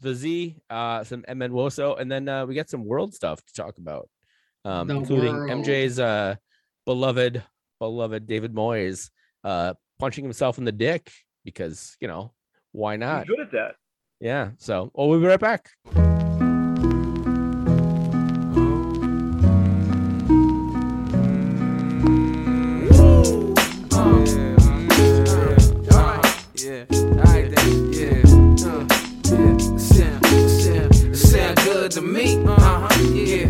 the Z, uh, some MN Woso, and then uh, we got some world stuff to talk about, um, including world. MJ's uh, beloved, beloved David Moyes uh, punching himself in the dick because you know why He's not? good at that. Yeah. So, well, we'll be right back. Good to me, uh huh, yeah.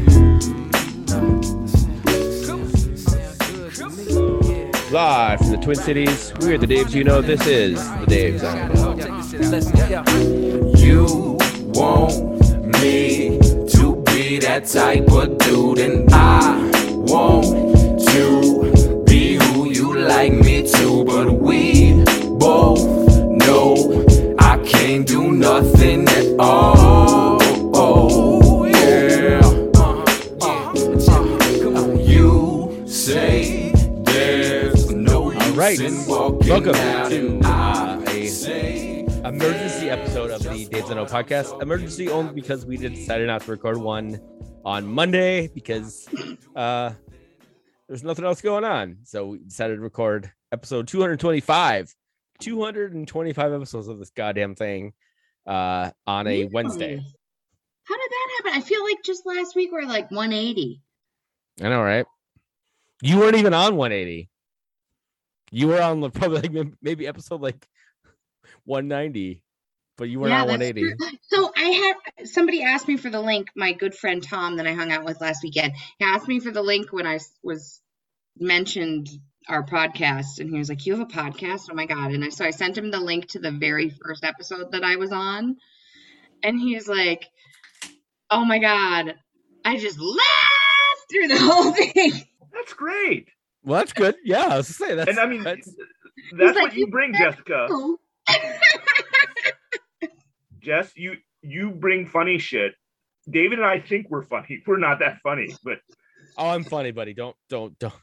Live from the Twin Cities, we're the Daves. You know, this is the Daves. I know. You want me to be that type of dude, and I want to be who you like me to, but we both know I can't do nothing at all. Right. Welcome out, to, and uh, a emergency episode of the Daves I Know podcast. Emergency only because we decided not to record one on Monday because uh there's nothing else going on. So we decided to record episode 225. 225 episodes of this goddamn thing uh on a Wednesday. How did that happen? I feel like just last week we are like 180. I know, right? You weren't even on 180. You were on the probably like maybe episode like 190, but you weren't on 180. true. So I had somebody asked me for the link. My good friend Tom that I hung out with last weekend. He asked me for the link when I was mentioned our podcast, and he was like, "You have a podcast? Oh my god!" And I so I sent him the link to the very first episode that I was on, and he's like, "Oh my god!" I just laughed through the whole thing. That's great. Well, that's good. Yeah, I was to say that's. and I mean, that's, that's like, what you "You bring, Jessica. Jess, you you bring funny shit. David and I think we're funny. We're not that funny, but oh, I'm funny, buddy. Don't, don't, don't.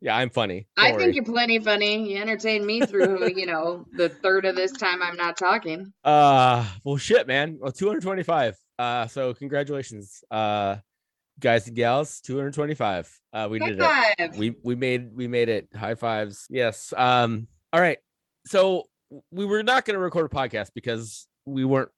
Yeah, I'm funny. Don't I worry. think you're plenty funny. You entertain me through, you know, the third of this time I'm not talking. Uh, well, shit, man. Well, 225. Uh, so congratulations, uh, guys and gals. 225. Uh, we High did it. we we made we made it high fives yes um all right so we were not going to record a podcast because we weren't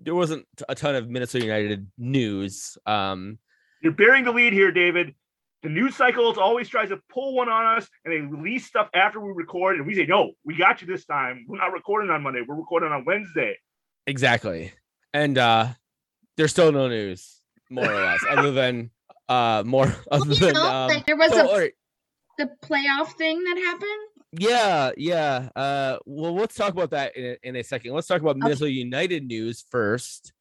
there wasn't a ton of minnesota united news um you're bearing the lead here, David. The news cycles always tries to pull one on us, and they release stuff after we record, and we say, "No, we got you this time. We're not recording on Monday. We're recording on Wednesday." exactly and uh there's still no news more or less other than uh more other Well, you than know, um, like there was so, a all right. the playoff thing that happened. Yeah, yeah. Uh, well, let's talk about that in a, in a second. Let's talk about Minnesota United news first.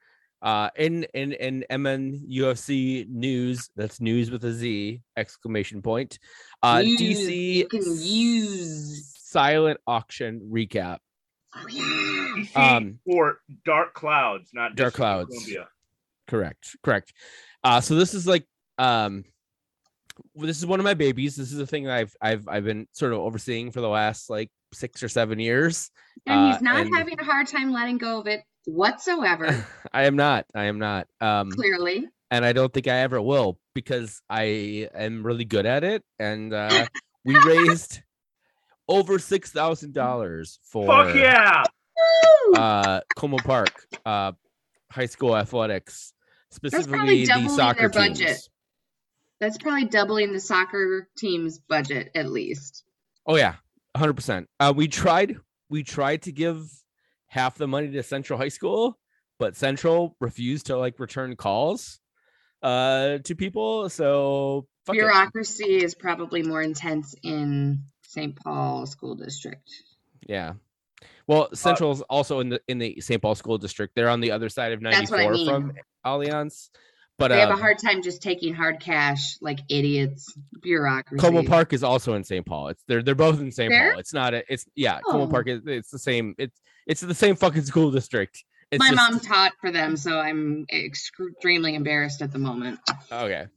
Uh, in in in MN UFC news, that's news with a Z exclamation point. Uh, Use, DC you can use. silent auction recap. Oh yeah. DC Um, for Dark Clouds, not Dark Clouds. Columbia. Correct, correct. Uh, so this is like um, this is one of my babies. This is a thing that I've I've I've been sort of overseeing for the last like six or seven years. And Uh, he's not and- having a hard time letting go of it whatsoever. I am not. I am not. Um, clearly. and I don't think I ever will because I am really good at it. And uh, we raised over six thousand dollars for Fuck yeah! Uh, Como Park uh, high school athletics, specifically the doubling soccer their budget. teams. That's probably doubling the soccer team's budget at least. Oh yeah, hundred percent. Uh, we tried. We tried to give half the money to Central High School, but Central refused to like return calls uh to people. So fuck. Bureaucracy is probably more intense in St. Paul School District. Yeah. Well, Central's also in the in the St. Paul School District. They're on the other side of That's what I 94 from mean. Allianz. But They have a um, hard time just taking hard cash like idiots. Bureaucracy. Como Park is also in St. Paul. It's they're they're both in St. Paul. It's not a it's yeah, Como Oh. Park is it's the same it's it's the same fucking school district. It's My just, mom taught for them, so I'm extremely embarrassed at the moment. Okay.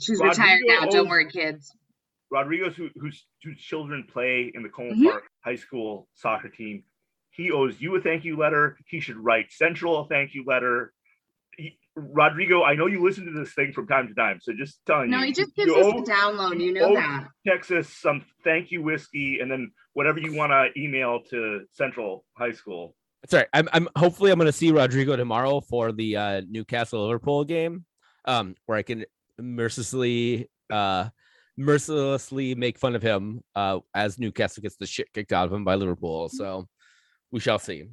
She's Rodrigo retired now. Don't worry, kids. Rodriguez, who, whose whose children play in the Coleman Mhm. Park High School soccer team, He owes you a thank you letter. He should write Central a thank you letter. He- Rodrigo, I know you listen to this thing from time to time, so just telling No, you, he just gives you us owe a download. You know that. Texas some thank you whiskey, and then whatever you want to email to Central High School. That's right. I'm, I'm hopefully I'm going to see Rodrigo tomorrow for the uh, Newcastle Liverpool game, um, where I can mercilessly, uh, mercilessly make fun of him uh, as Newcastle gets the shit kicked out of him by Liverpool. So we shall see.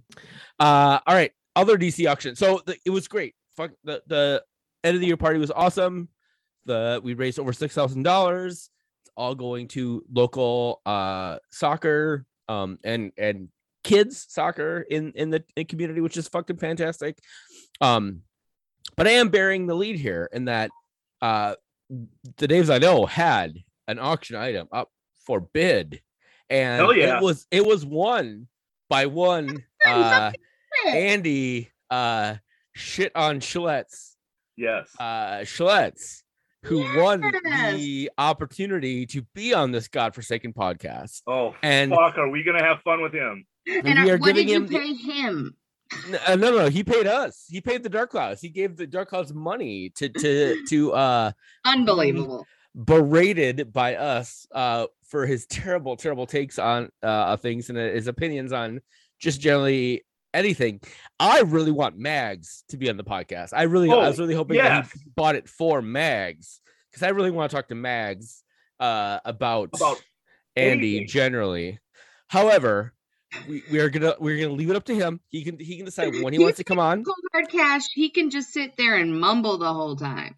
Uh, all right, other DC auction. So the, it was great. Fuck the the end of the year party was awesome. The we raised over six thousand dollars. It's all going to local uh soccer um and and kids soccer in in the in community, which is fucking fantastic. Um, but I am bearing the lead here in that uh the Daves I know had an auction item up for bid, and Hell yeah. it was it was won by one uh Andy uh shit on Schlitz Yes. uh Schlitz who won the opportunity to be on this godforsaken podcast. oh, And fuck, are we gonna have fun with him? And we are what did giving you him the- pay him? Uh, no, no, no, he paid us. He paid the Dark Clouds. He gave the Dark Clouds money to to to uh Unbelievable. berated by us uh for his terrible, terrible takes on uh things and his opinions on just generally anything. I really want Mags to be on the podcast. I really, I was Oh, really hoping that he bought it for Mags because I really want to talk to Mags uh about About Andy anything. generally. However, we, we are gonna we're gonna leave it up to him. He can he can decide when he He's wants to come on. Cold hard cash. He can just sit there and mumble the whole time.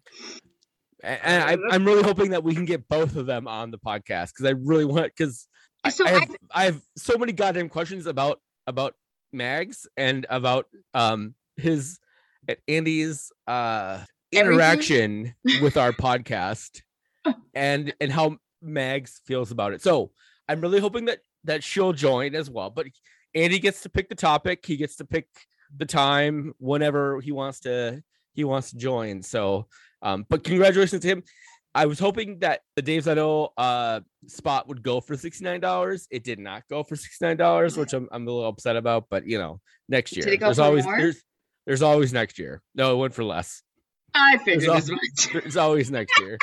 And I, I'm really hoping that we can get both of them on the podcast because I really want because So I, I- have, I have so many goddamn questions about about Mags and about um his Andy's uh Everything? interaction with our podcast and and how Mags feels about it. So I'm really hoping that that she'll join as well. But Andy gets to pick the topic. He gets to pick the time whenever he wants to he wants to join. So um, but congratulations to him. I was hoping that the Dave's I know uh spot would go for $69. It did not go for $69, which I'm I'm a little upset about, but you know, next year. there's always more? there's there's always next year. No, it went for less. I figured al- as much. There's always next year.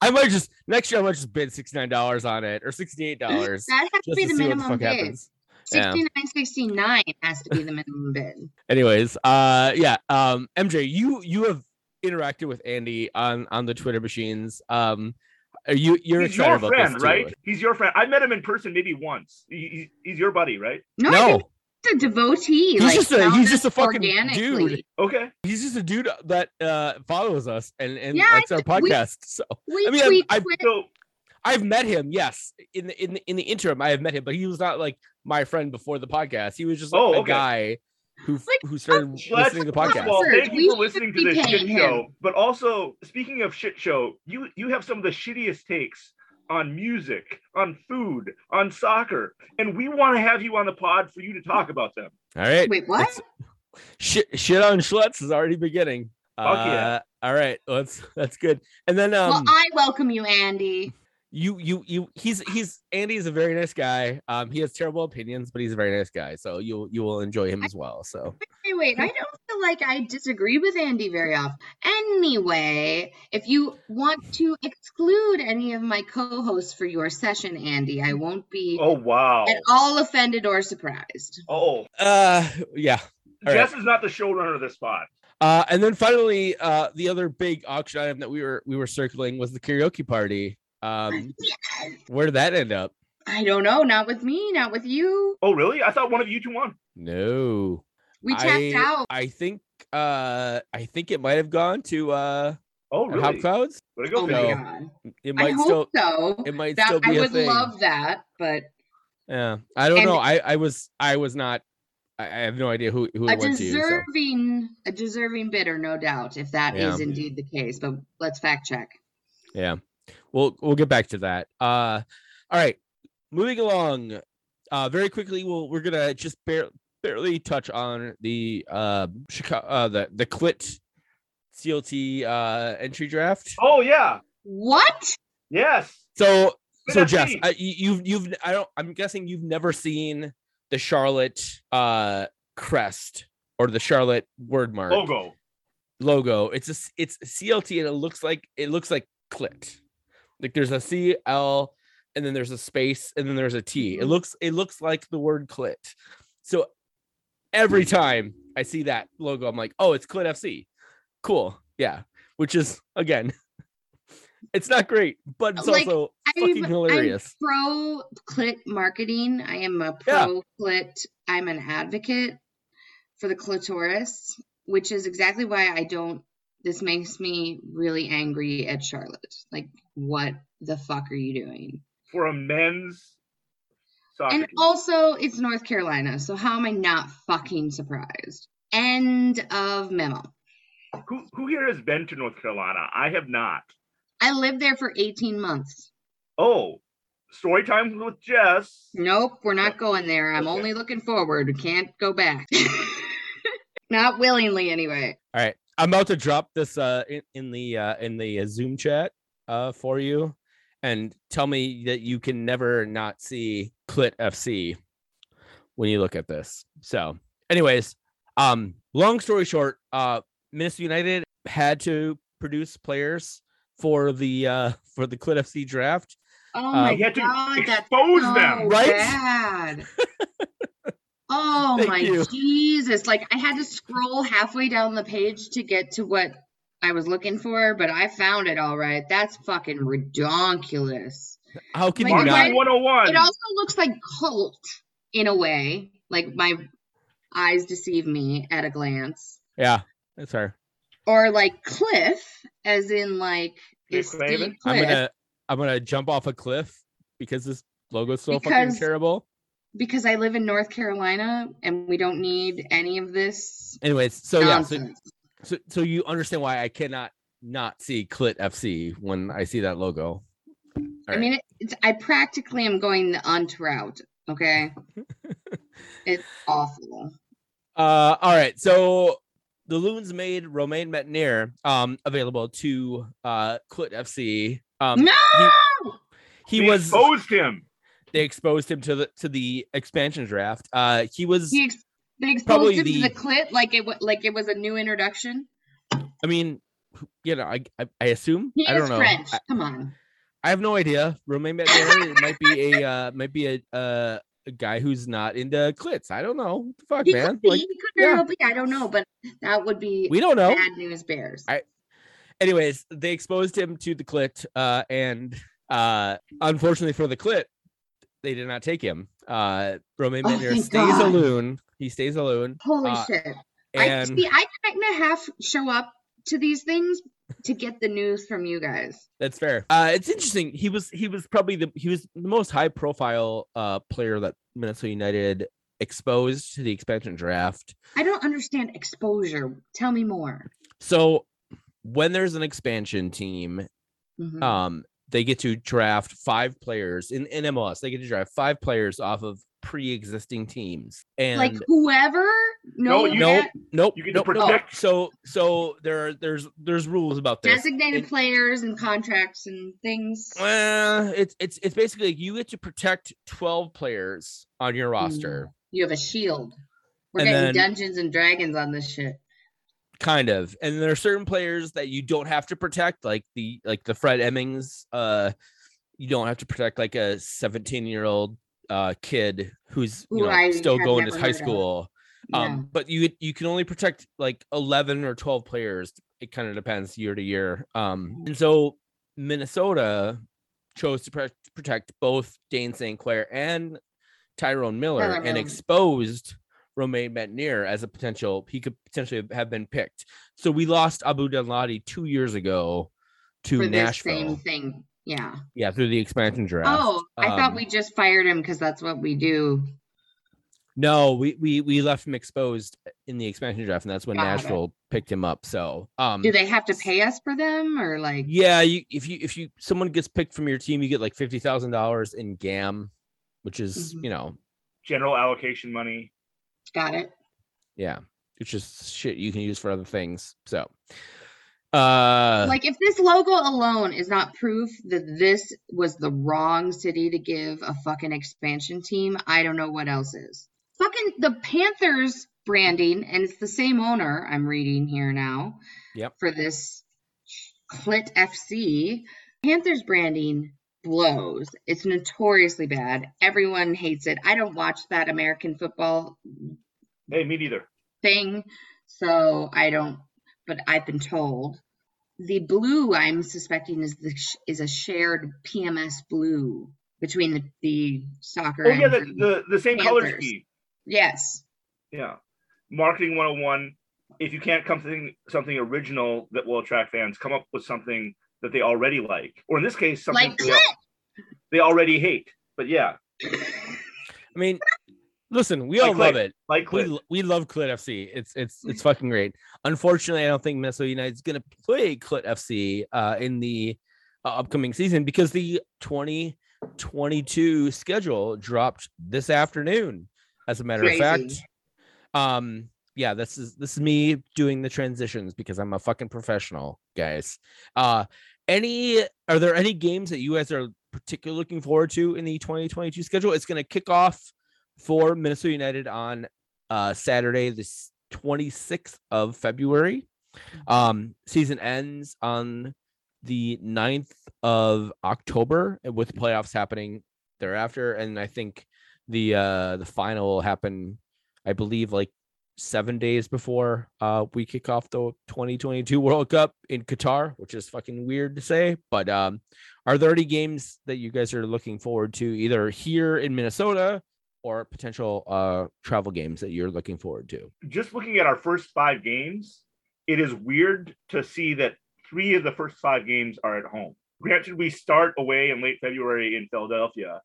I might just next year I might just bid $69 on it or $68 That has to be the what the minimum bid. happens. Yeah. 69 69 has to be the minimum bid. anyways uh yeah um mj you you have interacted with andy on on the twitter machines um are you you're he's excited your about friend, this too. right? He's your friend. I met him in person maybe once. He, he's, he's your buddy, right? No, no he's a devotee. He's like, just a- he's just a fucking dude. Okay. he's just a dude that uh follows us and and Yeah, likes our I- we- podcast so We I mean, I'm- tweet I've- So i've met him yes in the in the, in the interim i have met him but he was not like my friend before the podcast he was just like, Oh, a okay. guy who Like, who started listening to the first of podcast all, Sure, thank we you for listening to this shit him. show. But also, speaking of shit show, you you have some of the shittiest takes on music, on food, on soccer, and we want to have you on the pod for you to talk about them. all right Wait, what? It's- shit shit on Schlitz is already beginning Fuck yeah. Uh, all right well, that's that's good and then um well, I welcome you, Andy. You you you he's he's Andy's a very nice guy. Um he has terrible opinions, but he's a very nice guy. So you'll you will enjoy him as well. So Wait, wait, I don't feel like I disagree with Andy very often. Anyway, if you want to exclude any of my co-hosts for your session, Andy, I won't be Oh wow. at all offended or surprised. Oh, uh yeah. All Jess is not the showrunner of this spot. Uh and then finally uh the other big auction item that we were we were circling was the karaoke party. Um where did that end up? I don't know, not with me, not with you. Oh really? I thought one of you two won. No. We tapped I, out. I think uh I think it might have gone to uh Oh Hop really? Clouds. Way to go, Oh No. god. It I might hope still so. it might That still be I a would thing. love that, but Yeah, I don't And- know. I I was I was not. I, I have no idea who who a it went to. So. deserving a deserving bidder, no doubt, if that is Yeah. indeed the case. But let's fact check. Yeah, we'll we'll get back to that. Uh, all right, moving along. Uh, very quickly, we'll we're gonna just bare, barely touch on the uh Chicago uh the the Clit CLT uh entry draft. Oh yeah. What? Yes. So so Good Jess, I, you- you've you've I don't I'm guessing you've never seen the Charlotte uh crest or the Charlotte word mark Logo. logo. It's a it's a CLT and it looks like it looks like clit. Like there's a C L and then there's a space and then there's a T. It Mhm. looks it looks like the word clit. So every time I see that logo, I'm like, oh, it's Clit FC. Cool. Yeah. Which is again, it's not great, but it's Like, also I'm- fucking I'm hilarious. pro clit marketing. I am a Yeah. pro clit. I'm an advocate for the clitoris, which is exactly why I don't. This makes me really angry at Charlotte. Like, what the fuck are you doing? for a men's soccer And team. also, it's North Carolina, so how am I not fucking surprised? End of memo. who who here has been to North Carolina? I have not. I lived there for 18 months. Oh, story time with Jess. Nope, we're not oh, going there. I'm Okay. only looking forward. Can't go back. not willingly, anyway. All right. I'm about to drop this uh in, in the uh in the uh, Zoom chat uh for you and tell me that you can never not see Clit FC when you look at this. So, anyways, um long story short, uh Minnesota United had to produce players for the uh for the Clit FC draft. Oh Um, my You had to god, that's expose so them. Right? bad. Oh Thank my you. Jesus. Like I had to scroll halfway down the page to get to what I was looking for, but I found it all right. That's fucking redonkulous. How can Like, you why- not? Marketing 101. It also looks like cult in a way. Like my eyes deceive me at a glance. Yeah, that's her. Or like cliff, as in like Cliff it's Clavin? Steve I'm gonna I'm gonna jump off a cliff because this logo's so fucking terrible. Because I live in North Carolina and we don't need any of this Anyways, so yeah, so. So, so you understand why I cannot not see Clit FC when I see that logo. I Alright. mean, it, it's, I practically am going the unt route. Okay, it's awful. Uh, all right. So the Loons made Romain Métanire um available to uh Clit FC. Um, no, he, he They was exposed him. They exposed him to the to the expansion draft. Uh, he was. he ex- they exposed Probably him the- to the clit like it wa- like it was a new introduction. I mean, you know, I I, I assume He I don't know. French. I, Come on. I have no idea. Romain Métanire might be a uh might be a uh. A guy who's not into clits. I don't know. What the fuck, He man? Like, he could yeah. well be. I don't know, but that would be we don't know. bad news bears. I- anyways, they exposed him to the clit, uh, and uh, unfortunately for the clit, they did not take him. Uh, Romain Oh, stays God. alone. He stays alone, Holy uh, shit! I and see. I kind of half show up to these things to get the news from you guys. that's fair. Uh, it's interesting. He was he was probably the he was the most high profile uh player that Minnesota United exposed to the expansion draft. I don't understand exposure. Tell me more. So when there's an expansion team, Mhm. um they get to draft five players in, in MLS. They get to draft five players off of pre-existing teams. And like whoever No, no you- nope, nope, You get to nope, nope. protect- So so there are there's there's rules about this. designated And- players and contracts and things. Uh, it's it's it's basically you get to protect 12 players on your roster, You have a shield. We're And getting then- Dungeons and Dragons on this shit. Kind of. And there are certain players that you don't have to protect, like the like the Fred Emmings. Uh, you don't have to protect like a 17 year old uh kid who's you Who know still going to high school. Yeah. Um, but you you can only protect like 11 or 12 players. It kind of depends year to year. Um, and so Minnesota chose to pre- protect both Dayne St. Clair and Tyrone Miller and exposed Romain Métanire as a potential he could potentially have been picked. So we lost Abu Danladi two years ago to for Nashville. same thing. Yeah. Yeah, through the expansion draft. Oh, I thought Um, we just fired him because that's what we do. No, we we we left him exposed in the expansion draft, and that's when Got it. Nashville picked him up. So, um, Do they have to pay us for them or like? yeah, you if you if you someone gets picked from your team, you get like fifty thousand dollars in GAM, which is Mhm. you know, General allocation money. Got it. yeah, it's just shit you can use for other things. So, uh, like if this logo alone is not proof that this was the wrong city to give a fucking expansion team, I don't know what else is. fucking the Panthers branding, and it's the same owner I'm reading here now. Yep. For this Clit FC, Panthers branding blows. It's notoriously bad. Everyone hates it. I don't watch that American football Hey, me neither. thing, so I don't. But I've been told the blue I'm suspecting is the is a shared PMS blue between the, the soccer. Oh yeah, the the, the same color scheme. yes. Yeah. Marketing 101. If you can't come to something, something original that will attract fans, come up with something that they already like. Or in this case, something Like they, Clit. they already hate. But yeah, I mean, listen, we Like all love it. like We Clit. lo- we love Clit FC. It's it's it's fucking great. Unfortunately, I don't think Minnesota United's gonna play Clit FC uh, in the uh, upcoming season because the 2022 schedule dropped this afternoon. As a matter Crazy. of fact, um, yeah, this is this is me doing the transitions because I'm a fucking professional, guys. Uh, any are there any games that you guys are particularly looking forward to in the 2022 schedule? It's gonna kick off for Minnesota United on uh Saturday, the 26th of February. Um, season ends on the 9th of October uh, with playoffs happening thereafter. And I think the uh the final will happen, I believe, like seven days before uh we kick off the 2022 World Cup in Qatar, which is fucking weird to say. But um are there any games that you guys are looking forward to either here in Minnesota or potential uh travel games that you're looking forward to? Just looking at our first five games, it is weird to see that three of the first five games are at home. Granted, we start away in late February in Philadelphia,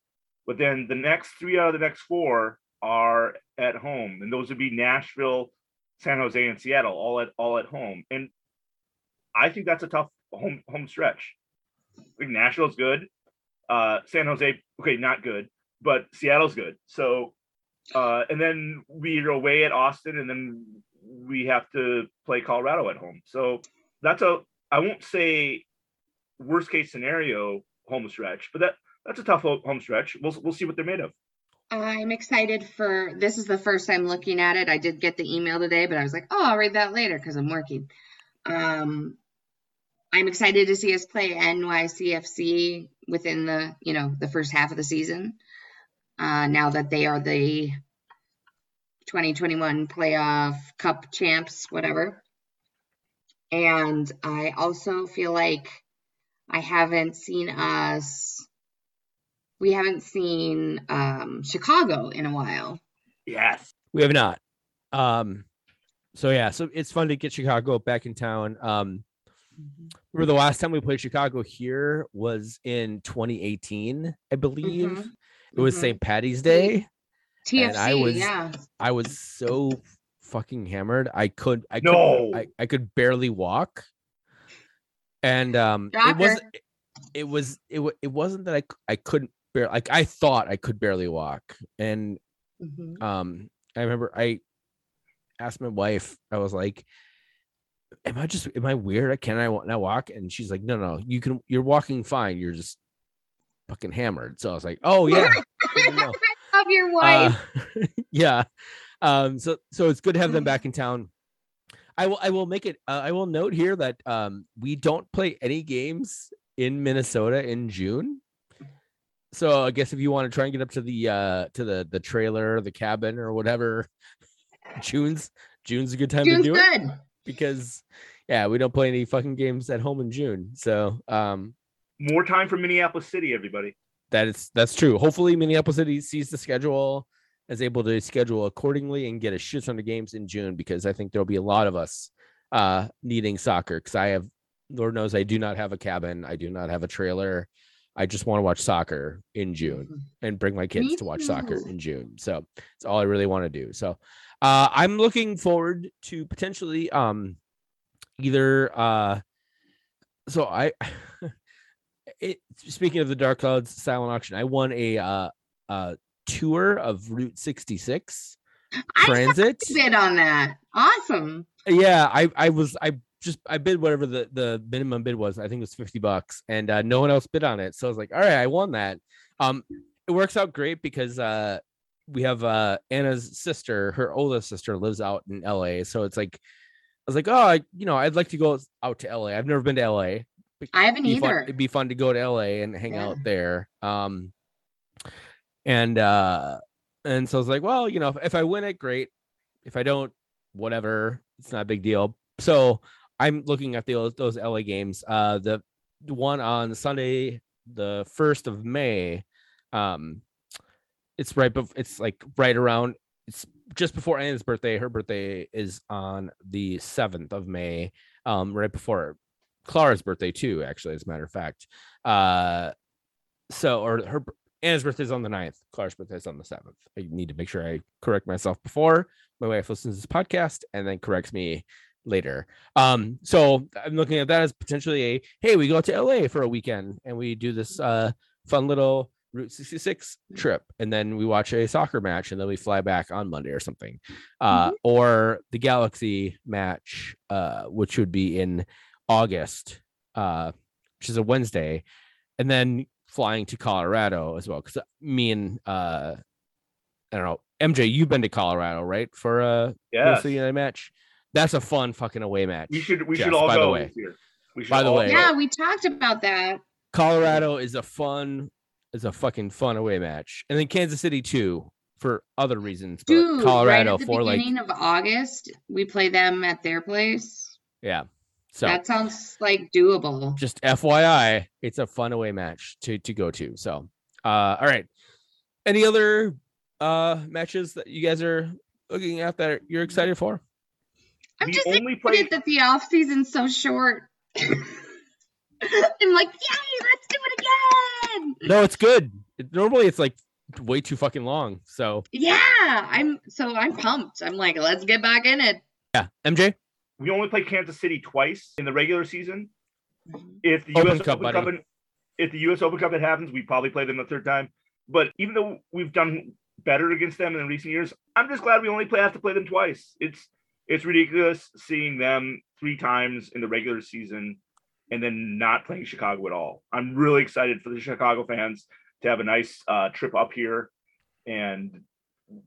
but then the next three out of the next four are at home, and those would be Nashville, San Jose, and Seattle, all at all at home. And I think that's a tough home home stretch. I think Nashville's good. Uh, San Jose, okay, not good, but Seattle's good. So, uh, and then we're away at Austin, and then we have to play Colorado at home. So that's a I won't say worst case scenario home stretch, but that that's a tough home stretch. We'll we'll see what they're made of. I'm excited for this is the first time looking at it. I did get the email today, but I was like, oh, I'll read that later because I'm working. Um, I'm excited to see us play NYCFC within the you know the first half of the season. Uh, now that they are the 2021 playoff cup champs, whatever. And I also feel like I haven't seen us we haven't seen um, Chicago in a while. Yes. We have not. Um, so yeah, so it's fun to get Chicago back in town. Um, remember the last time we played Chicago here was in 2018, I believe. Mhm, It was mhm. St. Patty's Day. TFC, And I was- yeah. I was so fucking hammered. I could I No. could I, I could barely walk. And um it wasn't it was it, it wasn't that I I couldn't like I thought I could barely walk. And Mhm. um I remember I asked my wife, I was like, Am I just am I weird? I can I not walk? And she's like, No, no, you can you're walking fine. You're just fucking hammered. So I was like, Oh yeah. know." Love your wife. Uh, yeah. Um, so so it's good to have them back in town. I will I will make it uh, I will note here that um we don't play any games in Minnesota in June. So I guess if you want to try and get up to the uh to the the trailer, the cabin or whatever, June's June's a good time June's to do it good. because yeah, we don't play any fucking games at home in June. So um More time for Minneapolis City, everybody. that is that's true. Hopefully, Minneapolis City sees the schedule, is able to schedule accordingly, and get a shit ton of games in June because I think there'll be a lot of us uh needing soccer. Because I have, Lord knows, I do not have a cabin. I do not have a trailer. I just want to watch soccer in June Mhm. and bring my kids Me to watch soccer in June. So it's all I really want to do. So uh, I'm looking forward to potentially um either uh so I it speaking of the Dark Clouds silent auction, I won a uh uh tour of Route 66 I transit. bid on that. Awesome. Yeah, I I was I just I bid whatever the the minimum bid was. I think it was 50 bucks and uh no one else bid on it. So I was like, "All right, I won that." Um it works out great because uh we have uh Anna's sister, her oldest sister lives out in LA. So it's like I was like, oh, I, you know, I'd like to go out to LA. I've never been to LA. I haven't Be fun- either. it'd be fun to go to LA and hang Yeah. out there. Um and uh and so I was like, well, you know, if, if I win it, great. If I don't, whatever. It's not a big deal. So I'm looking at those those LA games. Uh the one on Sunday, the first of May. Um it's right bef- it's like right around it's just before Anna's birthday. Her birthday is on the 7th of May. Um, right before Clara's birthday, too, actually, as a matter of fact. Uh so or her Anna's birthday is on the 9th. Clara's birthday is on the 7th. I need to make sure I correct myself before my wife listens to this podcast and then corrects me later. Um, so I'm looking at that as potentially a hey, we go to LA for a weekend and we do this uh fun little Route 66 trip, and then we watch a soccer match, and then we fly back on Monday or something. Uh, or the Galaxy match, uh, which would be in August, uh, which is a Wednesday, and then flying to Colorado as well. Because me and uh, I don't know, MJ, you've been to Colorado, right? For a. Minnesota United match. That's a fun fucking away match. We should we Jeff, should all by the way. this. We should By the way. go. yeah, we talked about that. Colorado is a fun, is a fucking fun away match, and then Kansas City too for other reasons. But Dude, Colorado right at the for like beginning of August, we play them at their place. yeah. So that sounds like doable. just FYI, it's a fun away match to to go to. So, uh, all right. Any other uh matches that you guys are looking at that you're excited for? I'm We just only excited played- that the off season's so short. I'm like, yay, let's do it again. No, it's good. It, normally, it's like way too fucking long. So Yeah, I'm so I'm pumped. I'm like, let's get back in it. yeah, MJ. We only played Kansas City twice in the regular season. Mhm. If the Open US Cup, Open buddy. Cup, and- if the US Open Cup it happens, we probably play them the third time. But even though we've done better against them in recent years, I'm just glad we only play have to play them twice. It's it's ridiculous seeing them three times in the regular season and then not playing Chicago at all. I'm really excited for the Chicago fans to have a nice uh, trip up here and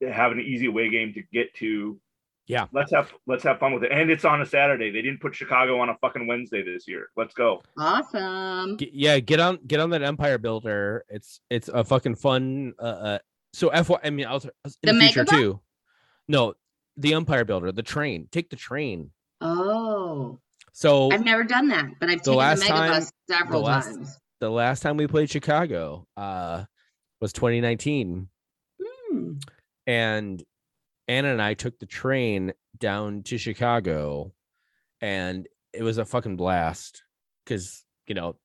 have an easy away game to get to. Yeah. Let's have let's have fun with it. And it's on a Saturday. They didn't put Chicago on a fucking Wednesday this year. Let's go. Awesome. G- yeah, get on get on that Empire Builder. It's it's a fucking fun. Uh, uh so FY, I mean, I'll in The the, future too. No, the Empire Builder, the train. Take the train. Oh, So I've never done that, but I've The taken last the time- megabus several the last- times. the last time we played Chicago uh was 2019, Hmm. and Anna and I took the train down to Chicago, and it was a fucking blast because you know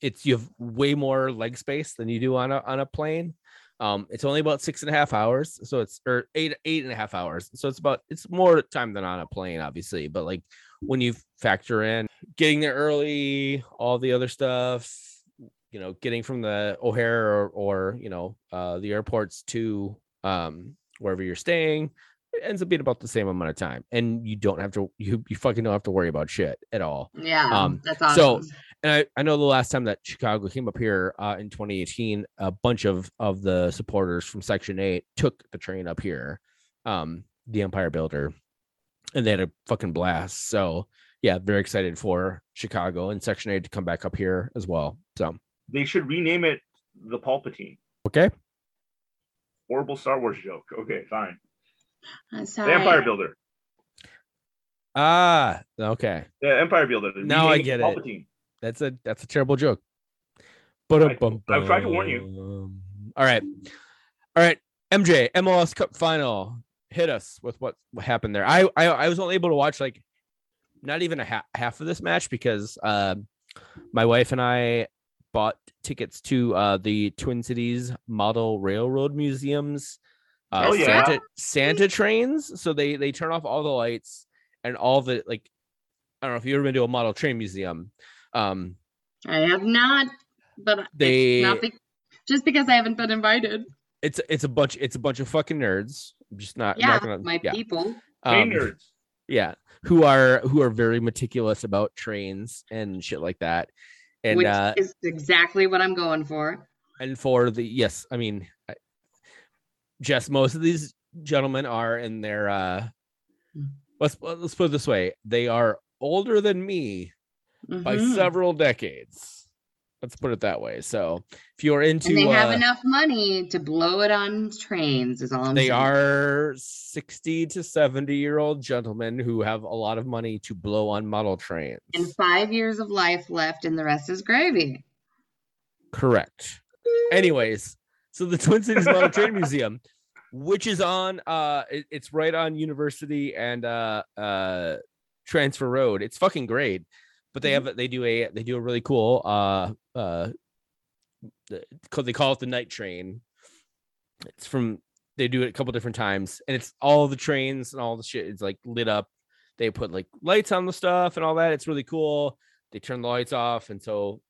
it's you have way more leg space than you do on a on a plane. Um, it's only about six and a half hours, so it's or eight eight and a half hours. So it's about it's more time than on a plane, obviously. But like when you factor in getting there early, all the other stuff, you know, getting from the O'Hare or, or you know uh, the airports to um, wherever you're staying, it ends up being about the same amount of time, and you don't have to you you fucking don't have to worry about shit at all. Yeah, Um, that's so- awesome. And I, I know the last time that Chicago came up here uh, in 2018, a bunch of of the supporters from Section Eight took the train up here, um, the Empire Builder, and they had a fucking blast. So yeah, very excited for Chicago and Section Eight to come back up here as well. So They should rename it the Palpatine. okay, Horrible Star Wars joke. Okay, fine. I'm The. Empire Builder. ah, okay, The Empire Builder. Now I get it. Palpatine. That's a that's a terrible joke. But I've tried to warn you. All right, all right, MJ MLS Cup final. Hit us with what happened there. I I, I was only able to watch like not even a ha- half of this match because um my wife and I bought tickets to uh, the Twin Cities Model Railroad Museums. Uh, Oh, yeah? Santa Santa trains. So they they turn off all the lights and all the like. I don't know if you've ever been to a model train museum. Um, I have not, but They- it's not be- just because I haven't been invited. it's it's a bunch it's a bunch of fucking nerds. I'm just not, Yeah, not gonna my yeah. people. Train Um, nerds. yeah who are who are very meticulous about trains and shit like that and which uh is exactly what I'm going for. and for the yes i mean I, Jess, most of these gentlemen are in their uh Mm. let's let's put it this way. They are older than me by Mhm. several decades. Let's put it that way. So if you're into and they have uh, enough money to blow it on trains. Is all I'm they saying. are 60 to 70 year old gentlemen who have a lot of money to blow on model trains. and five years of life left, and the rest is gravy. Correct. Anyways, so the Twin Cities Model Train Museum, which is on uh it- it's right on University and uh uh Transfer Road. It's fucking great. But they have they do a they do a really cool uh uh they call it the night train. It's from they do it a couple different times and it's all the trains and all the shit is like lit up. They put like lights on the stuff and all that. It's really cool. They turn the lights off and so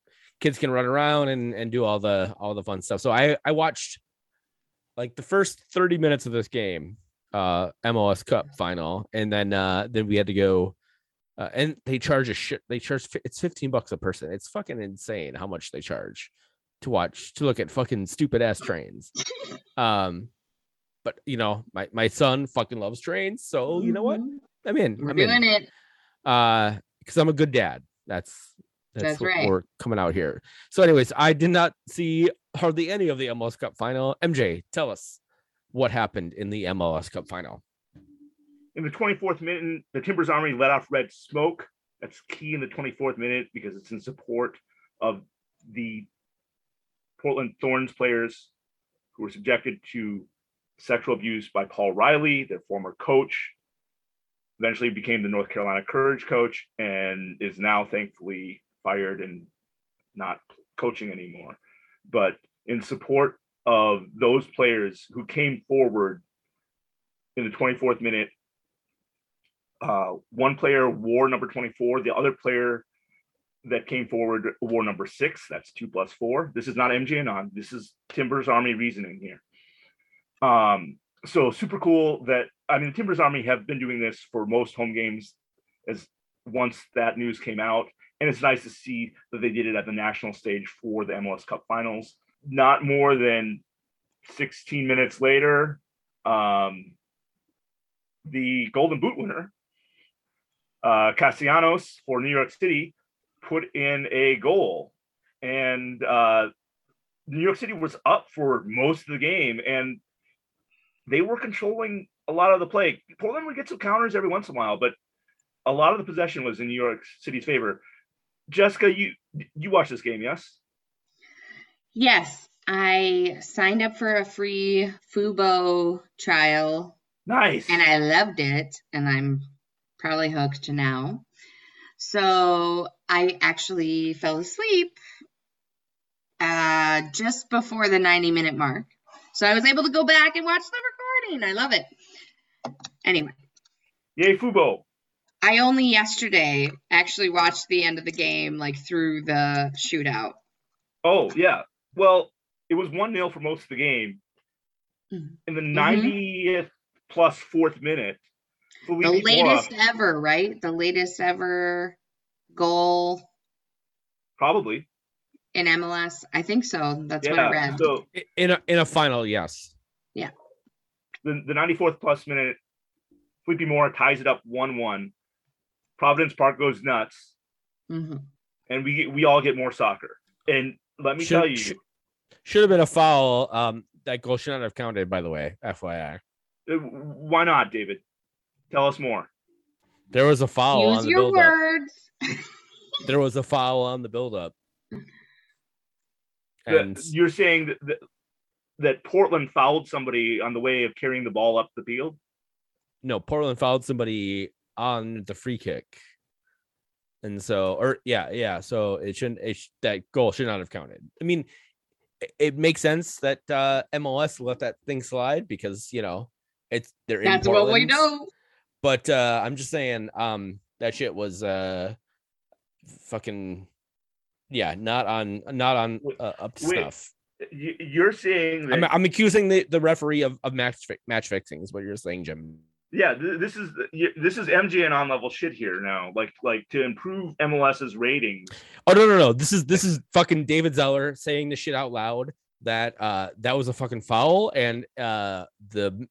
kids can run around and, and do all the all the fun stuff. So I I watched like the first 30 minutes of this game, uh MLS Cup final, and then uh then we had to go uh, and they charge a shit they charge it's 15 bucks a person. It's fucking insane how much they charge to watch to look at fucking stupid ass trains. Um but you know, my my son fucking loves trains, so you know what? I'm in. We're I'm in doing it. uh because i'm a good dad that's that's, That's right. we're coming out here so anyways i did not see hardly any of the mls cup final mj tell us what happened in the mls cup final In the 24th minute, the Timbers Army let off red smoke. That's key in the 24th minute because it's in support of the Portland Thorns players who were subjected to sexual abuse by Paul Riley, their former coach. Eventually became the North Carolina Courage coach and is now thankfully fired and not coaching anymore. But in support of those players who came forward in the 24th minute uh, one player wore number 24. The other player that came forward wore number six. That's two plus four. This is not MJ and on. This is Timbers Army reasoning here. Um, so super cool that I mean, Timbers Army have been doing this for most home games as once that news came out. And it's nice to see that they did it at the national stage for the MLS Cup finals. Not more than 16 minutes later, um, the Golden Boot winner, uh, Castellanos for New York City, put in a goal, and uh, New York City was up for most of the game, and they were controlling a lot of the play. Portland would get some counters every once in a while, but a lot of the possession was in New York City's favor. Jessica, you you watched this game, yes? Yes, I signed up for a free Fubo trial Nice. and I loved it, and I'm probably hooked now. So I actually fell asleep uh, just before the 90 minute mark. So I was able to go back and watch the recording. I love it. Anyway, Yay, Fubo. I only yesterday actually watched the end of the game, like through the shootout. Oh yeah. Well, it was one 0 for most of the game. Mhm. In the 90th plus fourth minute, The latest Mora- ever, right? The latest ever goal probably. in MLS. I think so. That's what I read. So in a in a final yes Yeah. the, the 94th plus minute, Felipe Mora ties it up 1 1. Providence Park goes nuts, Mhm. and we get- we all get more soccer. And let me Should- tell you, should- should have been a foul um that goal should not have counted by the way fyi uh, why not, David? Tell us more. there was a foul on the your build up words. there was a foul on the build up and you're saying that, that that Portland fouled somebody on the way of carrying the ball up the field. no portland fouled somebody on the free kick and so or yeah yeah so it shouldn't it sh- that goal should not have counted i mean it, it makes sense that uh mls let that thing slide because you know it's they're in That's what we know. But uh i'm just saying um that shit was uh fucking yeah not on not on uh, up to wait, snuff You- You're saying that I'm, I'm accusing the, the referee of, of match match fixing is what you're saying jim yeah, th- this is this is MJ and on level shit here now. Like like to improve MLS's ratings. oh no no no this is this is fucking david zeller saying this shit out loud that uh that was a fucking foul and uh the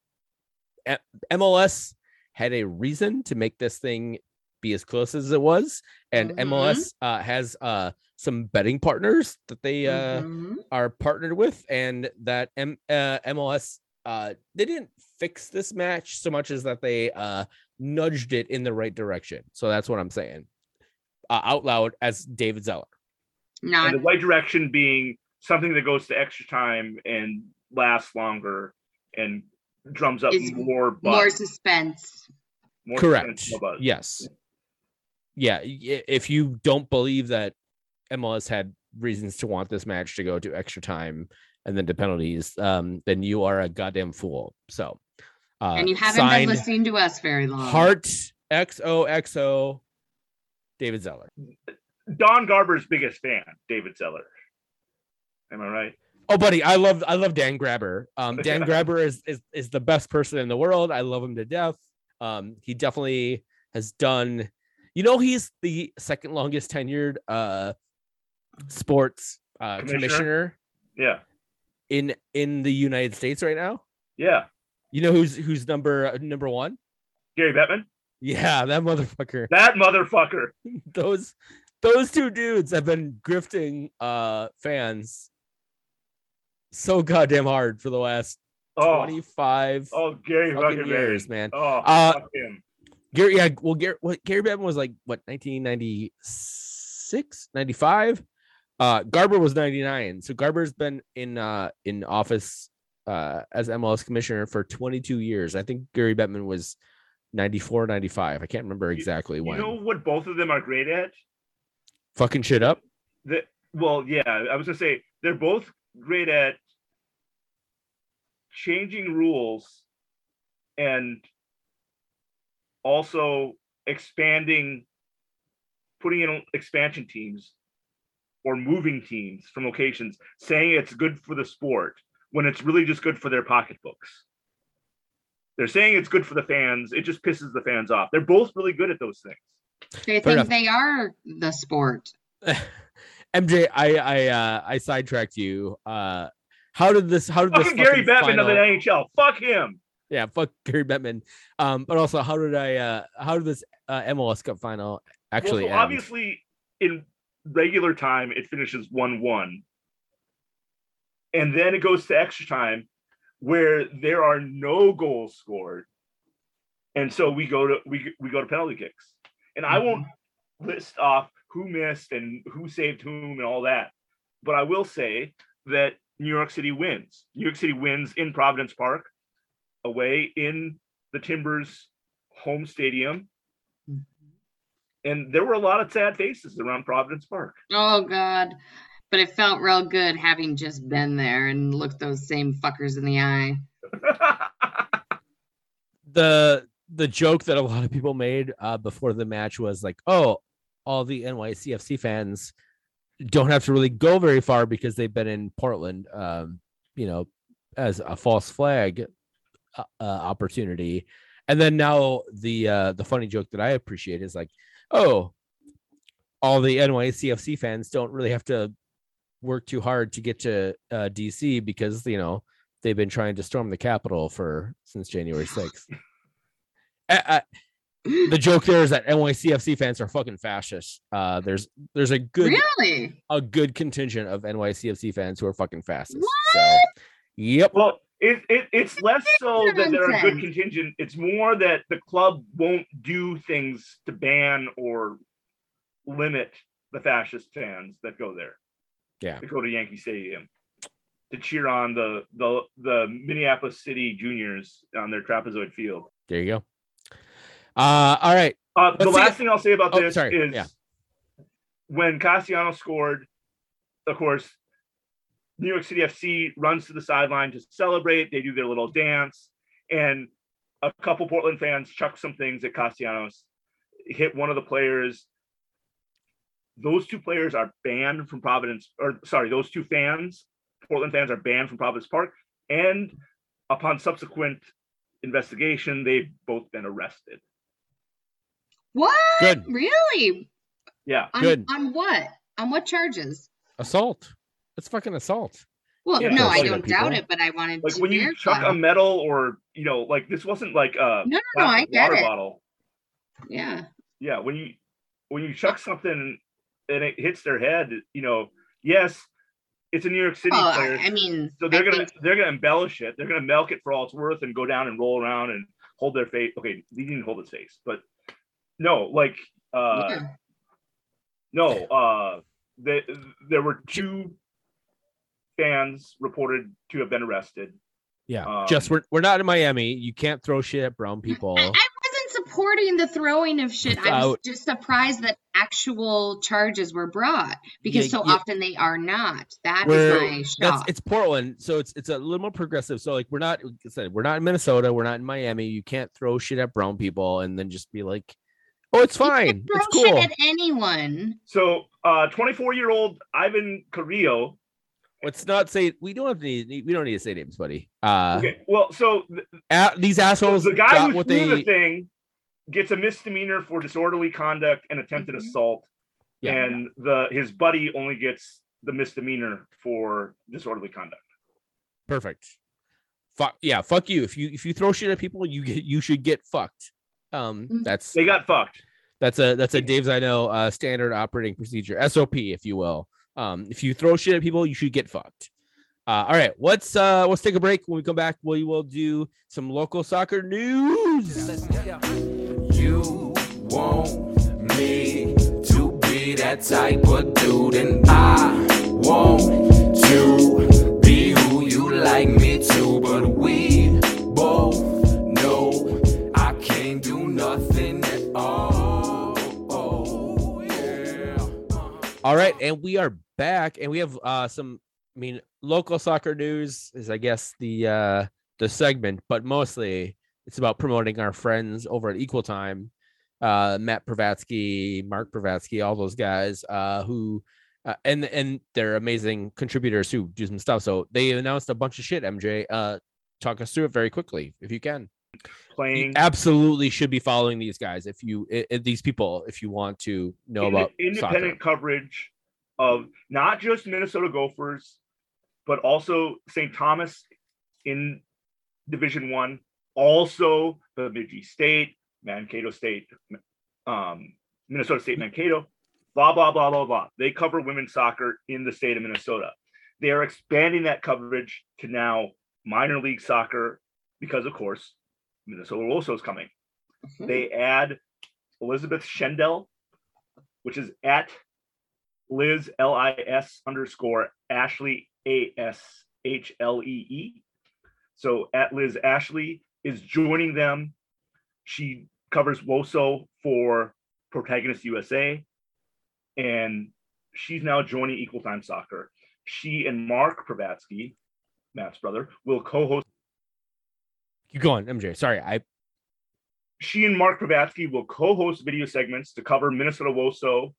MLS had a reason to make this thing be as close as it was and Mhm. MLS uh has uh some betting partners that they uh Mhm. are partnered with and that M- uh, MLS uh they didn't fix this match so much as that they uh nudged it in the right direction. So that's what I'm saying. Uh, out loud as David Zeller. Not and the right direction being something that goes to extra time and lasts longer and drums up Is more buzz, more suspense. more Correct. suspense, more buzz. Yes. Yeah. If you don't believe that MLS had reasons to want this match to go to extra time and then to penalties, um, then you are a goddamn fool. So, uh, and you haven't signed been listening to us very long. Heart XOXO David Zeller. Don Garber's biggest fan, David Zeller. Am I right? Oh, buddy, I love I love Dan Grabber. Um, Dan Grabber is, is is the best person in the world. I love him to death. Um, he definitely has done. You know, he's the second longest tenured uh sports uh Commissioner? commissioner, Yeah. in in the United States right now. Yeah. You know who's who's number uh, number one? Gary Bettman. Yeah, that motherfucker. That motherfucker. those those two dudes have been grifting uh fans so goddamn hard for the last Oh, 25 oh Gary fucking years, man. Oh, Uh. Gary, yeah, well, Gary, what, Gary Bettman was like what 1996, 95. Uh, Garber was 99. So Garber's been in uh in office uh as MLS commissioner for 22 years. I think Gary Bettman was 94, 95. I can't remember exactly You when. know what both of them are great at? Fucking shit up. that well yeah i was gonna say they're both great at changing rules and also expanding putting in expansion teams or moving teams from locations saying it's good for the sport when it's really just good for their pocketbooks they're saying it's good for the fans it just pisses the fans off they're both really good at those things They Fair think enough. they are the sport. MJ, I I uh I sidetracked you. Uh how did this how did this fucking gary fucking bettman of the nhl fuck him. Yeah, fuck Gary Bettman. Um, but also how did I uh how did this uh MLS Cup final actually well, so end? obviously in regular time it finishes 1-1 and then it goes to extra time where there are no goals scored. And so we go to we, we go to penalty kicks. And i won't list off who missed and who saved whom and all that. But i will say that new york city wins new york city wins in providence park away in the timbers home stadium and there were a lot of sad faces around Providence Park. Oh God. But it felt real good having just been there and looked those same fuckers in the eye. the the joke that a lot of people made uh before the match was like, oh, all the NYCFC fans don't have to really go very far because they've been in Portland, um, you know, as a false flag uh, uh, opportunity. And then now the uh the funny joke that I appreciate is like, oh, all the NYCFC fans don't really have to work too hard to get to uh, DC because you know they've been trying to storm the Capitol for since January sixth. I, I, the joke there is that NYCFC fans are fucking fascists. Uh, there's there's a good Really? a good contingent of NYCFC fans who are fucking fascists. So, yep. well, it, it it's less so that they're a good contingent. It's more that the club won't do things to ban or limit the fascist fans that go there. Yeah. To go to Yankee Stadium to cheer on the the the Minneapolis City Juniors on their trapezoid field. There you go. Uh, all right. Uh, the last it- thing I'll say about Oh, this sorry, is yeah. when Castellanos scored, of course, New York City FC runs to the sideline to celebrate. They do their little dance, and a couple Portland fans chuck some things at Castellanos, hit one of the players. Those two players are banned from Providence, or sorry, those two fans, Portland fans, are banned from Providence Park. And upon subsequent investigation, they've both been arrested. What? Good. Really? Yeah. On, Good. On what? On what charges? Assault. It's fucking assault. Well, Yeah, no, I don't at people. doubt it, but I wanted Like to when you verify. chuck a metal or you know, like this wasn't like a no, no, no, I get water it. bottle. Yeah. Yeah, when you when you chuck uh-huh. something and it hits their head, you know, yes, it's a New York City Well, player. I, I mean, So they're gonna think- they're gonna embellish it. They're gonna milk it for all it's worth and go down and roll around and hold their face. Okay, he didn't hold his face, but no, like uh yeah. no, uh the, there were two fans reported to have been arrested. Yeah. Um, Just we're we're not in Miami. You can't throw shit at brown people. I, I wasn't supporting the throwing of shit. I was just surprised that actual charges were brought because Yeah, so yeah. often they are not. That is We're- my That's shock. it's Portland, so it's it's a little more progressive. So like we're not like I said, we're not in Minnesota, we're not in Miami. You can't throw shit at brown people and then just be like, oh, it's You fine, can throw it's cool. shit at anyone. So uh 24 year old Ivan Carrillo. Let's not say we don't have to need, we don't need to say names, buddy. Uh, Okay, well, so th- a- these assholes the guy got who what threw they the thing gets a misdemeanor for disorderly conduct and attempted Mhm. assault, Yeah. and the his buddy only gets the misdemeanor for disorderly conduct. perfect. Fuck yeah, fuck you. If you if you throw shit at people, you get you should get fucked. Um, Mhm. that's They got fucked. That's a that's a Dave's I know uh, standard operating procedure SOP, if you will. Um, if you throw shit at people, you should get fucked. Uh, all right, let's uh, let's take a break. When we come back, we will do some local soccer news. You want me to be that type of dude, and I want to be who you like me to. But we All right, and we are back, and we have uh, some. I mean, local soccer news is, I guess, the uh, the segment, but mostly it's about promoting our friends over at Equal Time, uh, Matt Privratsky, Mark Privratsky, all those guys uh, who. Uh, and and they're amazing contributors who do some stuff. So they announced a bunch of shit. MJ, uh, talk us through it very quickly if you can. You Playing absolutely should be following these guys if you these people if you want to know inde- about independent soccer. coverage of not just Minnesota Gophers, but also St. Thomas in Division One, also the Bemidji State, Mankato State, um, Minnesota State, Mankato, blah blah blah blah blah. They cover women's soccer in the state of Minnesota. They are expanding that coverage to now minor league soccer because, of course, Minnesota Woso is coming. Mhm. They add Elizabeth Schendel, which is at Liz L I S underscore Ashley A S H L E E. So at Liz Ashley is joining them. She covers WOSO for Protagonist USA, and she's now joining Equal Time Soccer. She and Mark Privratsky, Matt's brother, will co-host. Keep going, MJ. Sorry, I She and Mark Privratsky will co-host video segments to cover Minnesota WOSO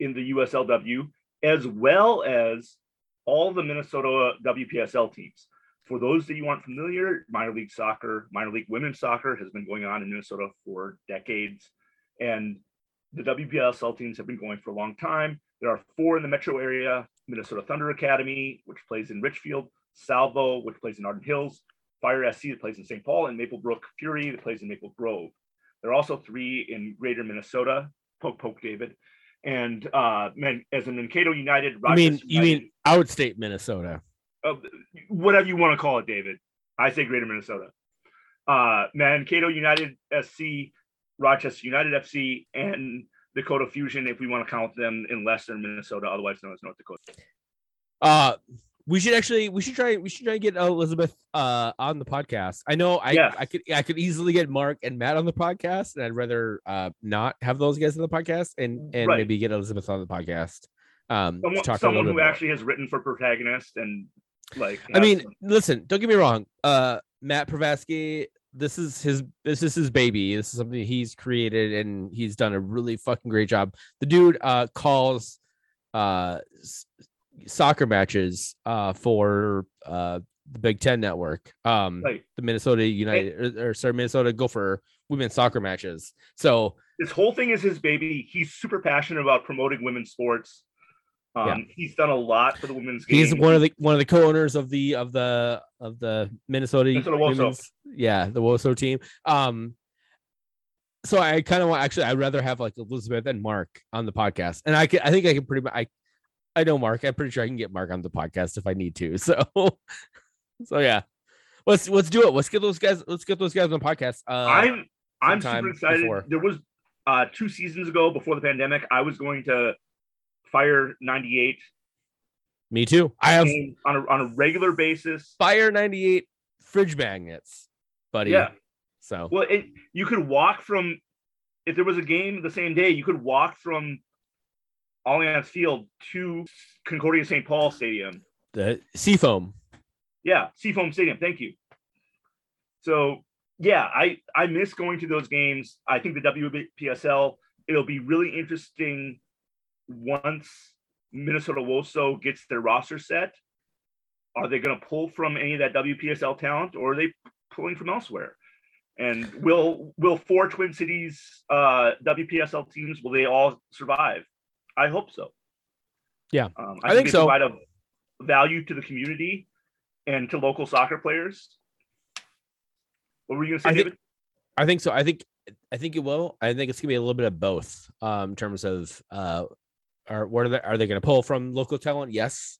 in the USLW, as well as all the Minnesota WPSL teams. For those that you aren't familiar, minor league soccer, minor league women's soccer has been going on in Minnesota for decades. And the WPSL teams have been going for a long time. There are four in the metro area Minnesota Thunder Academy, which plays in Richfield, Salvo, which plays in Arden Hills, Fire SC that plays in St. Paul, and Maple Brook Fury that plays in Maple Grove. There are also three in greater Minnesota, Poke Poke David, and uh, Man- as in Mankato United. I mean Rochester you mean outstate Minnesota. uh, whatever you want to call it, David. I say Greater Minnesota. Uh, Mankato United SC, Rochester United FC, and Dakota Fusion, if we want to count them in Western Minnesota, otherwise known as North Dakota. Uh we should actually we should try we should try to get Elizabeth uh on the podcast. I know I Yes. I could I could easily get Mark and Matt on the podcast, and I'd rather uh not have those guys on the podcast and and Right. maybe get Elizabeth on the podcast. Um to Someone, someone who actually has written for Protagonist and like. I mean, some- listen, don't get me wrong. Uh Matt Privratsky, this is his this is his baby. This is something he's created and he's done a really fucking great job. The dude uh calls uh soccer matches uh for uh the Big Ten network. Um right. the Minnesota United or, or sorry, Minnesota Gopher women's soccer matches. So This whole thing is his baby. He's super passionate about promoting women's sports. Um, Yeah. he's done a lot for the women's game. He's one of the one of the co-owners of the of the of the Minnesota, Minnesota women's- yeah, the Woso team. Um, so I kind of want actually I'd rather have like Elizabeth and Mark on the podcast, and I can I think I can pretty much I I know Mark. I'm pretty sure I can get Mark on the podcast if I need to. So so yeah, let's let's do it. Let's get those guys. Let's get those guys on the podcast. Uh, I'm I'm super excited. before. There was uh two seasons ago before the pandemic, I was going to fire 98 me too. I have on a on a regular basis. Fire 98 fridge magnets, buddy. Yeah. So Well, it, you could walk from if there was a game the same day, you could walk from Allianz Field to Concordia St. Paul Stadium. the Seafoam. Yeah, Seafoam Stadium. Thank you. So yeah, I I miss going to those games. I think the WPSL it'll be really interesting once Minnesota Woso gets their roster set. Are they going to pull from any of that WPSL talent, or are they pulling from elsewhere? And will will four Twin Cities uh, WPSL teams will they all survive? I hope so. Yeah, um, I think they so. Provide a value to the community and to local soccer players. What were you going to say, I think- David? I think so. I think I think it will. I think it's gonna be a little bit of both. Um, in terms of uh, are what are they are they gonna pull from local talent? Yes.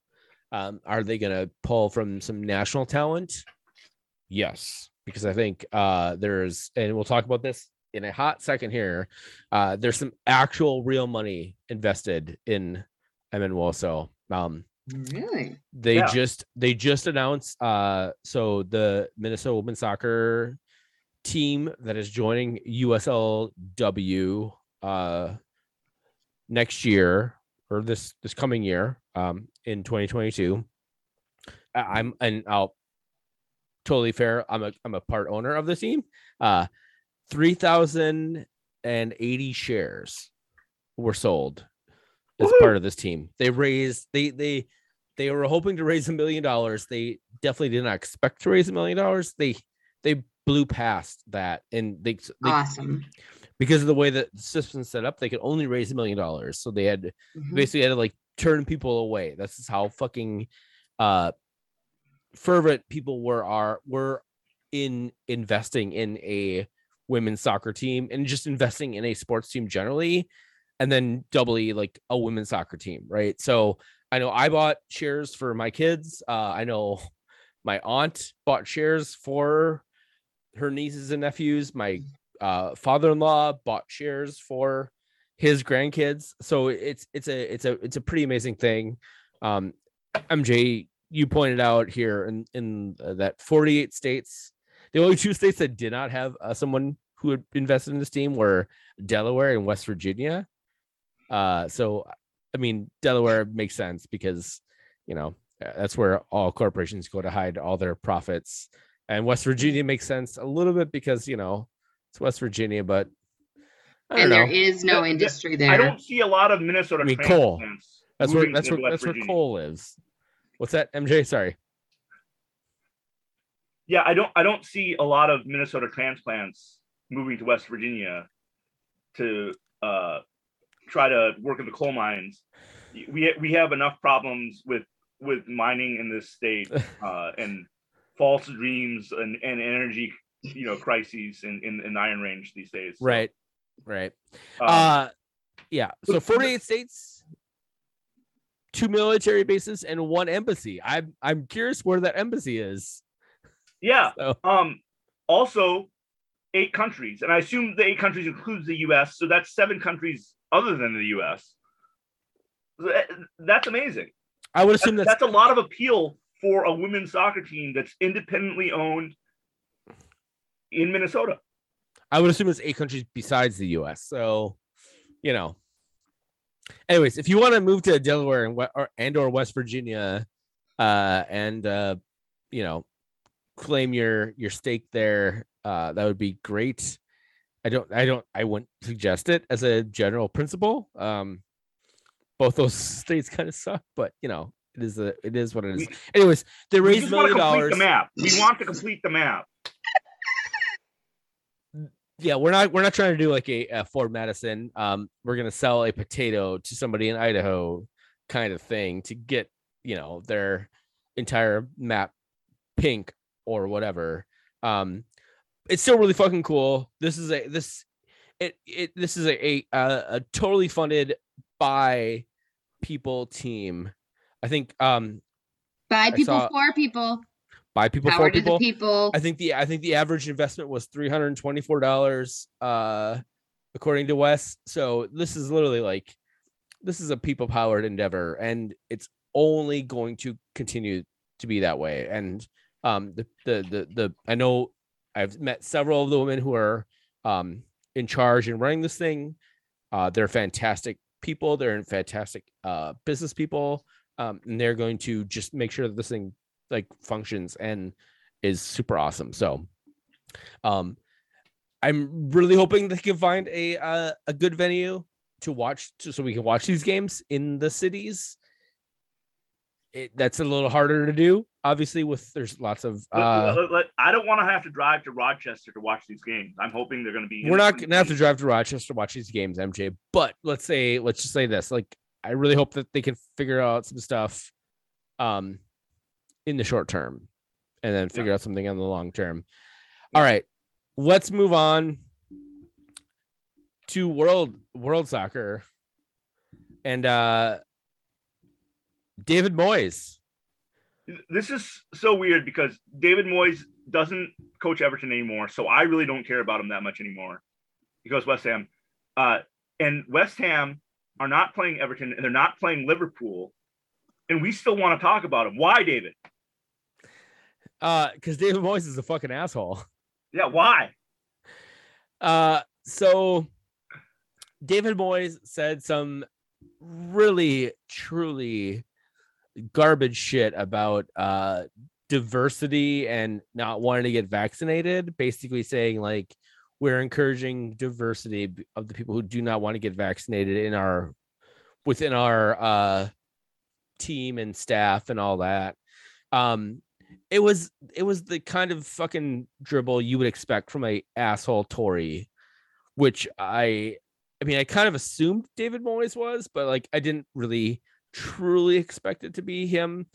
Um, are they gonna pull from some national talent? Yes, because I think uh there's and we'll talk about this in a hot second here. Uh, there's some actual real money invested in MN Woso. Um, Really? they Yeah. just they just announced uh so the Minnesota women's soccer team that is joining USLW uh next year or this this coming year um in 2022 I- I'm and I'll totally fair I'm a I'm a part owner of the team uh 3080 shares were sold as Woohoo! part of this team they raised they they they were hoping to raise a million dollars they definitely did not expect to raise a million dollars they they blew past that and they, they Awesome. because of the way that the system's set up they could only raise a million dollars so they had Mhm. basically had to like turn people away. That's how fucking uh fervent people were are were in investing in a women's soccer team and just investing in a sports team generally and then doubly like a women's soccer team, right? So I know I bought shares for my kids. Uh I know my aunt bought shares for her nieces and nephews. My uh father-in-law bought shares for his grandkids. So it's it's a it's a it's a pretty amazing thing. Um, MJ, you pointed out here in in uh, that 48 states, the only two states that did not have uh, someone who had invested in this team were Delaware and West Virginia. Uh, so I mean Delaware makes sense because you know uh, that's where all corporations go to hide all their profits, and West Virginia makes sense a little bit because you know it's West Virginia, but I don't And there know. is no That- industry I don't see a lot of Minnesota I mean, coal. That's where that's where West that's where Virginia. Cole lives. What's that, MJ? Sorry. Yeah, I don't I don't see a lot of Minnesota transplants moving to West Virginia to uh try to work in the coal mines. We we have enough problems with with mining in this state uh and false dreams and, and energy you know crises in, in, in Iron Range these days. Right. Right. um, Uh yeah. So 48 states, two military bases, and one embassy. I'm I'm curious where that embassy is. Yeah. So Um, also, eight countries, and I assume the eight countries includes the U.S. So that's seven countries other than the U.S. That's amazing. I would assume That's, that's, that's a lot of appeal for a women's soccer team that's independently owned in Minnesota. I would assume it's eight countries besides the US. So, you know. Anyways, if you want to move to Delaware and or and or West Virginia, uh, and uh, you know, claim your your stake there, uh, that would be great. I don't, I don't, I wouldn't suggest it as a general principle. Um, both those states kind of suck, but you know, it is a, it is what it is. We- Anyways, they raised million dollars. the map. We want to complete the map. yeah we're not we're not trying to do like a, a Forward Madison um we're gonna sell a potato to somebody in idaho kind of thing to get you know their entire map pink or whatever. Um, it's still really fucking cool. This is a this it it this is a a, a, totally funded by people team. I think um By people saw- for people. by people Power for people. the people. I think the I think the average investment was three hundred and twenty four dollars, uh, according to Wes. So this is literally like, this is a people powered endeavor, and it's only going to continue to be that way. And um, the the the the I know I've met several of the women who are um in charge and running this thing. Uh, they're fantastic people. They're fantastic uh business people. Um, and they're going to just make sure that this thing like functions and is super awesome. So, um, I'm really hoping they can find a uh, a good venue to watch, to, so we can watch these games in the cities. It, that's a little harder to do, obviously. With there's lots of uh, I don't want to have to drive to Rochester to watch these games. I'm hoping they're going to be. we're not gonna have to drive to Rochester to watch these games, MJ. But let's say, let's just say this: like, I really hope that they can figure out some stuff, um, in the short term, and then figure out something in the long term. All right, let's move on to world world soccer, and uh, David Moyes. This is so weird because David Moyes doesn't coach Everton anymore, so I really don't care about him that much anymore. He goes West Ham, uh, and West Ham are not playing Everton, and they're not playing Liverpool, and we still want to talk about him. Why, David? Uh, because David Moyes is a fucking asshole. Yeah, why? Uh, so David Moyes said some really, truly garbage shit about uh diversity and not wanting to get vaccinated. Basically, saying like we're encouraging diversity of the people who do not want to get vaccinated in our within our uh team and staff and all that. Um, it was it was the kind of fucking dribble you would expect from a asshole Tory, which I I mean I kind of assumed David Moyes was, but like I didn't really truly expect it to be him.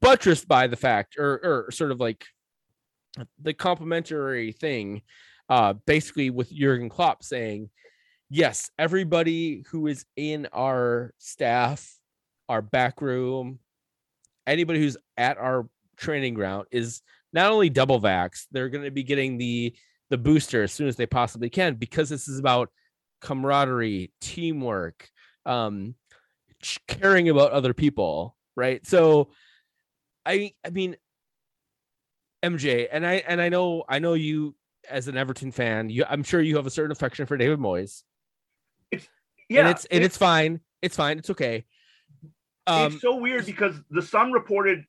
Buttressed by the fact, or or sort of like the complimentary thing, uh, basically with Jurgen Klopp saying, yes, everybody who is in our staff, our back room, anybody who's at our training ground is not only double vax, they're going to be getting the the booster as soon as they possibly can because this is about camaraderie, teamwork, um, caring about other people, right? So, I I mean, MJ, and I and I know I know you as an Everton fan, you I'm sure you have a certain affection for David Moyes, Yeah, and it's and it's fine, it's fine, it's okay. Um, it's so weird because the Sun reported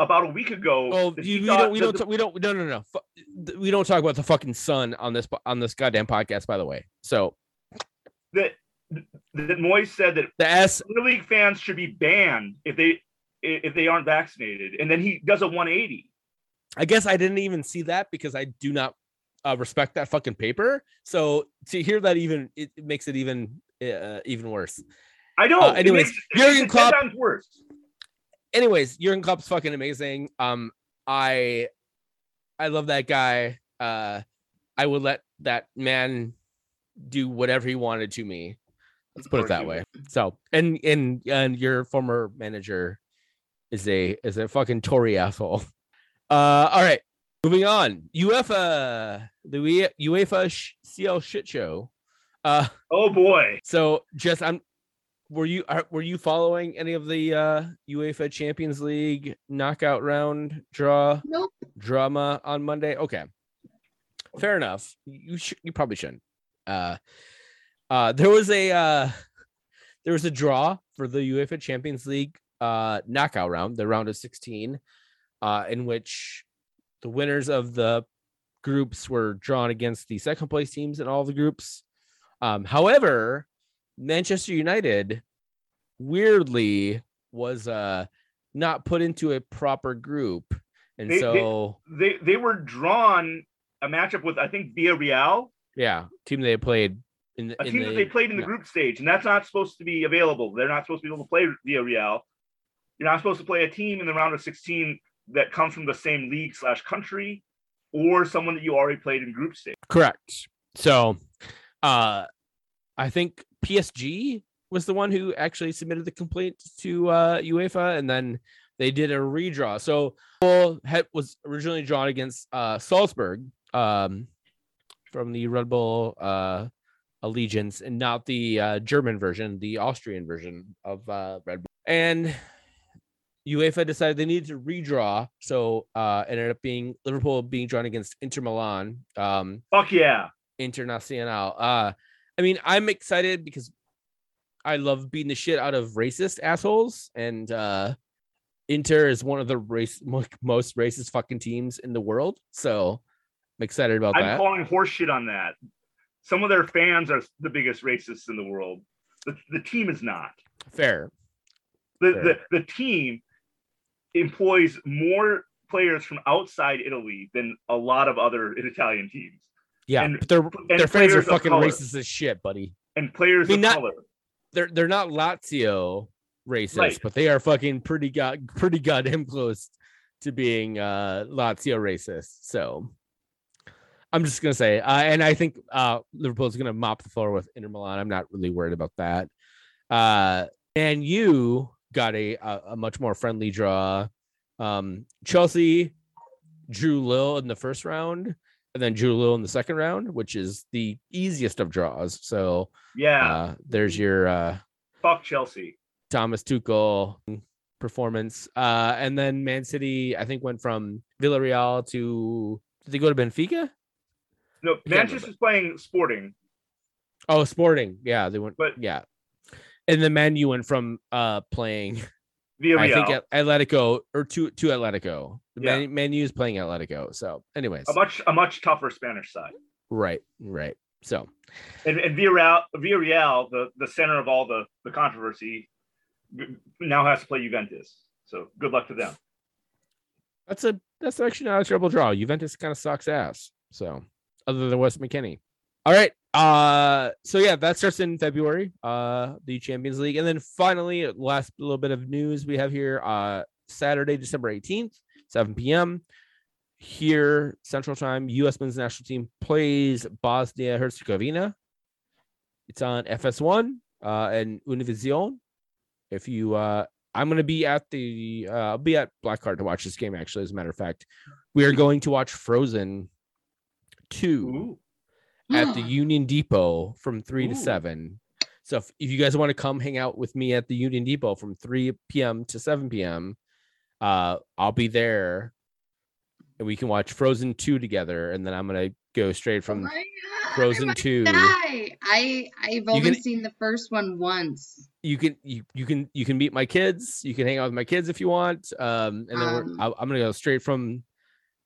about a week ago. Oh, you, we don't, we don't, the- ta- we don't, no, no, no. Fu- We don't talk about the fucking sun on this on this goddamn podcast. By the way, so that that Moyes said that the S, Premier League fans should be banned if they if they aren't vaccinated, and then he does a 180. I guess I didn't even see that because I do not uh, respect that fucking paper. So to hear that even it, it makes it even uh, even worse. I know. Uh, it anyways, makes- it Jurgen makes it ten Klopp- times worse. anyways, Jurgen Klopp's fucking amazing. Um, I I love that guy. Uh, I would let that man do whatever he wanted to me. Let's put it that you way. So, and and and your former manager is a is a fucking Tory asshole. Uh, all right, moving on. UEFA, the UE- UEFA sh- CL shit show. Uh, Oh boy. so just I'm were you are, were you following any of the uh UEFA Champions League knockout round draw Nope. drama on Monday? Okay. Fair enough. You should you probably shouldn't. Uh uh there was a uh there was a draw for the UEFA Champions League uh knockout round, the round of 16, uh in which the winners of the groups were drawn against the second place teams in all the groups. Um, however, Manchester United weirdly was uh not put into a proper group. And They- they- so They they were drawn a matchup with I think Villarreal. yeah, team they played in the, a in team that they played in the no. group stage, and that's not supposed to be available. They're not supposed to be able to play Villarreal. You're not supposed to play a team in the round of 16 that comes from the same league slash country, or someone that you already played in group stage. Correct. So, uh, I think PSG was the one who actually submitted the complaint to uh, UEFA, and then they did a redraw. So, Bull had, was originally drawn against uh, Salzburg um, from the Red Bull uh, allegiance, and not the uh, German version, the Austrian version of uh, Red Bull. And UEFA decided they needed to redraw, so uh, ended up being Liverpool being drawn against Inter Milan. Um, Fuck yeah. Internacional. Uh, I mean, I'm excited because I love beating the shit out of racist assholes, and uh, Inter is one of the race most racist fucking teams in the world. So I'm excited about that. I'm calling horseshit on that. Some of their fans are the biggest racists in the world. The, the team is not. Fair. The, Fair. the the team employs more players from outside Italy than a lot of other Italian teams, Yeah, And- their their fans are fucking racist as shit, buddy. and players I mean, of not- color. They're they're not Lazio racist, Right. but they are fucking pretty god pretty goddamn close to being uh Lazio racist. So I'm just gonna say, uh, and I think uh Liverpool's gonna mop the floor with Inter Milan. I'm not really worried about that. Uh and you got a a, a much more friendly draw. Um Chelsea drew Lille in the first round and then drew Lille in the second round, which is the easiest of draws. So Yeah, uh there's your uh fuck Chelsea. Thomas Tuchel performance. Uh, and then Man City, I think, went from Villarreal to did they go to Benfica? No. Manchester's playing Sporting, Oh, Sporting. Yeah, they went. But- yeah, and the Man U went from uh playing via I Real. think Atletico or to to Atletico. The Yeah. Man, Man U is playing Atletico. So, anyways, a much a much tougher Spanish side. right, right. So, And, and Villarreal, Villarreal, the the center of all the the controversy, now has to play Juventus. So good luck to them. that's a that's actually not a terrible draw. Juventus kind of sucks ass. So other than West McKennie. All right. Uh so yeah, that starts in February, uh the Champions League. And then finally, last little bit of news we have here, uh Saturday, December 18th, 7 p.m. Here, Central Time, US men's national team plays Bosnia Herzegovina. It's on FS1 uh and Univision. If you uh I'm gonna be at the uh I'll be at Blackheart to watch this game actually, as a matter of fact. We are going to watch Frozen 2 Ooh. at the Union Depot from 3 to 7. So if, if you guys want to come hang out with me at the Union Depot from 3 p.m. to 7 p.m., uh, I'll be there and we can watch Frozen 2 together. And then I'm going to go straight Oh from God, Frozen I 2. die. I I've only can- seen the first one once. you can you, you can you can meet my kids you can hang out with my kids if you want um and then Um, we're, I- i'm gonna go straight from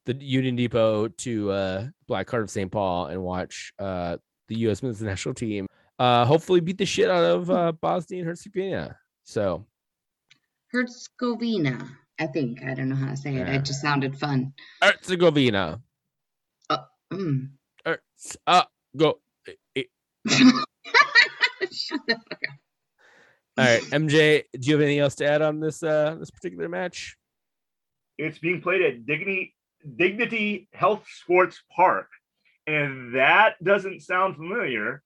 the union depot to uh blackheart of st paul and watch uh the u.s men's national team uh hopefully beat the shit out of uh bosnia and herzegovina so Herzegovina, I think. I don't know how to say it. Yeah. It just sounded fun. herzegovina Mm. Herz- uh go Shut the fuck up. all right mj do you have anything else to add on this uh this particular match It's being played at Dignity Dignity Health Sports Park, and that doesn't sound familiar.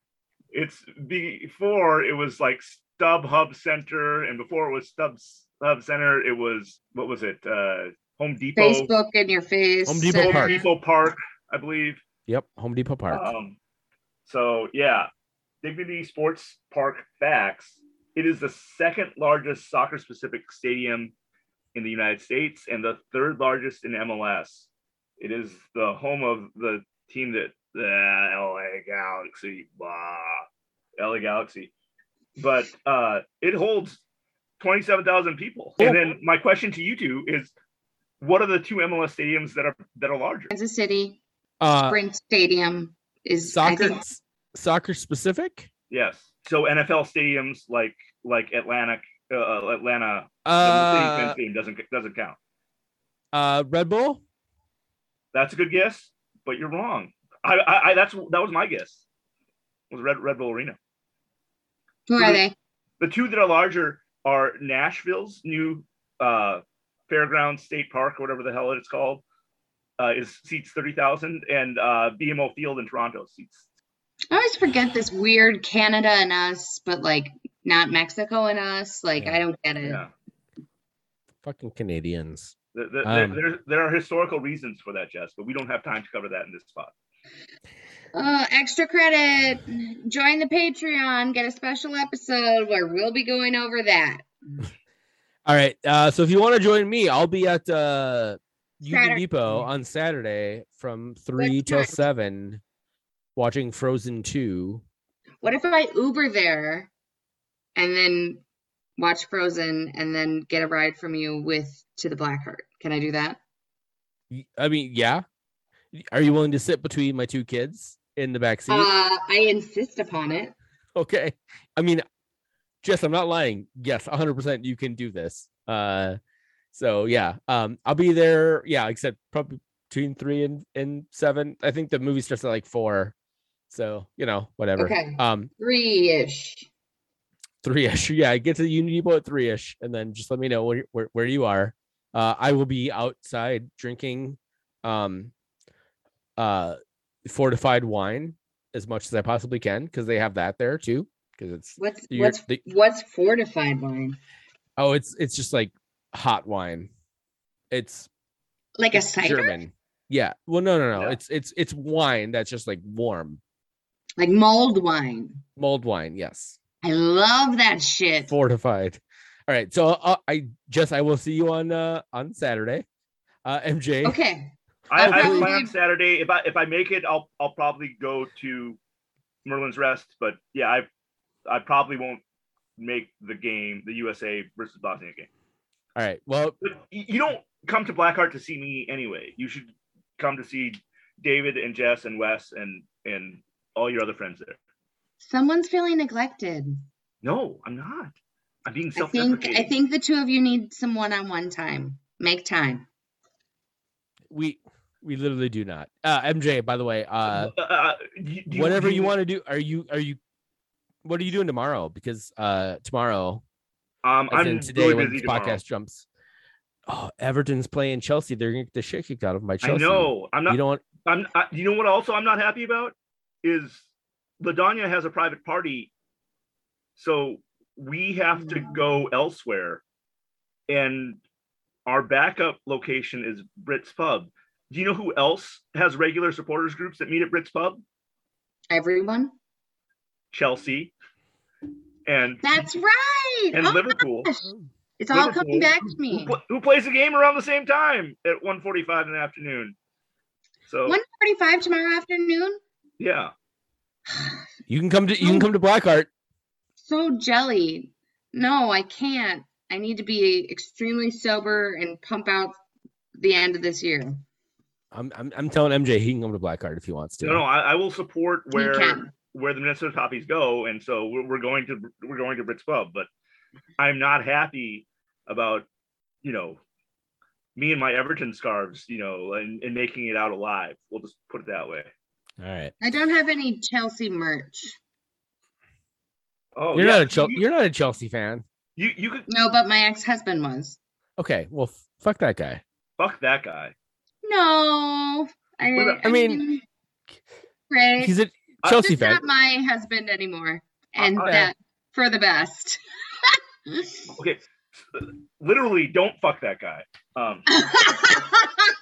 It's before it was like Stub Hub Center, and before it was Stub Hub Center, it was what was it? Uh, Home Depot. Facebook in your face. Home Depot Home Park. Depot Park, I believe. yep home depot park Um, so yeah, Dignity Sports Park facts. It is the second largest soccer specific stadium in the United States and the third largest in MLS. It is the home of the team that the LA Galaxy, blah, LA Galaxy. But uh, it holds 27,000 people. And then my question to you two is what are the two MLS stadiums that are that are larger? Kansas City uh Sprint Stadium is soccer think soccer specific Yes. So NFL stadiums like like Atlanta, uh, Atlanta, uh Mercedes-Benz doesn't doesn't count. uh red bull That's a good guess, but you're wrong. I, I, I that's that was my guess. was Red Red Bull Arena. Who are they? The two that are larger are Nashville's new uh, Fairgrounds State Park or whatever the hell it's called. Uh, is seats thirty thousand, and uh, BMO Field in Toronto seats. I always forget this weird Canada and us, but like not Mexico and us. Like I don't get it. Yeah, Fucking Canadians. There, there, Um, there, there are historical reasons for that, Jess, but we don't have time to cover that in this spot. Uh, extra credit. Join the Patreon. Get a special episode where we'll be going over that. All right. Uh, so if you want to join me, I'll be at uh, Union Depot on Saturday from three till seven, watching Frozen Two. What if I Uber there and then watch Frozen and then get a ride from you with to the Blackheart? Can I do that? I mean, yeah. Are you willing to sit between my two kids in the back seat? Uh, I insist upon it. okay. I mean, Jess, I'm not lying. Yes, 100% you can do this. Uh, so yeah, um, I'll be there. Yeah, except probably between three and, and seven. I think the movie starts at like four. So, you know, whatever. Okay. Um, Three ish. Three ish. Yeah, get to the Union Depot at three ish, and then just let me know where, where where you are. Uh, I will be outside drinking, um, uh, fortified wine as much as I possibly can because they have that there too. Because it's What's what's the- what's fortified wine? oh, it's it's just like hot wine. It's Like a it's cider? German. Yeah. Well, no, no, no. Yeah. It's it's it's wine that's just like warm Like mulled wine. mulled wine. Yes. I love that shit. fortified. All right, so uh, I just I will see you on uh on Saturday. Uh MJ. Okay. I, I'll I plan Saturday. If I if I make it, I'll I'll probably go to Merlin's Rest. But yeah, I I probably won't make the game, the USA versus Bosnia game. All right. Well, But you don't come to Blackheart to see me anyway. You should come to see David and Jess and Wes and and all your other friends there. Someone's feeling neglected. No, I'm not. I'm being I think self-deprecating. I think the two of you need some one-on-one time. Make time. we we literally do not. Uh MJ, by the way, uh Uh, you- do whatever do you want to do, are you are you what are you doing tomorrow? Because uh tomorrow, Um, as I'm in today really when busy this tomorrow. podcast jumps. Oh, Everton's playing Chelsea. They're gonna get the shit kicked out of my Chelsea. I know. I'm not. You don't want I'm. I, you know what? Also, I'm not happy about is Ladanya has a private party, so we have to go elsewhere, and our backup location is Brits Pub. Do you know who else has regular supporters groups that meet at Brits Pub? Everyone? Chelsea, and That's right. and Oh, Liverpool. gosh. It's all coming back to me. pl- who plays the game around the same time at 1:45 in the afternoon? So 145 tomorrow afternoon? yeah, you can come to you can come to Blackheart. So jelly. No, I can't. I need to be extremely sober and pump out the end of this year. I'm I'm I'm telling MJ he can come to Blackheart if he wants to. no, no, I, I will support where where the Minnesota Toffees go, and so we're, we're going to we're going to Brits Pub, but I'm not happy about you know me and my Everton scarves, you know, and, and making it out alive. We'll just put it that way. All right. I don't have any Chelsea merch. Oh, You're yeah, not a Chelsea. You, You're not a Chelsea fan. you you could No, but my ex-husband was. Okay. Well, f- fuck that guy. fuck that guy. No. I, Well, I mean, great. He's a I- Chelsea Just fan. not my husband anymore. And Uh, uh, that for the best. Okay, literally, don't fuck that guy. Um,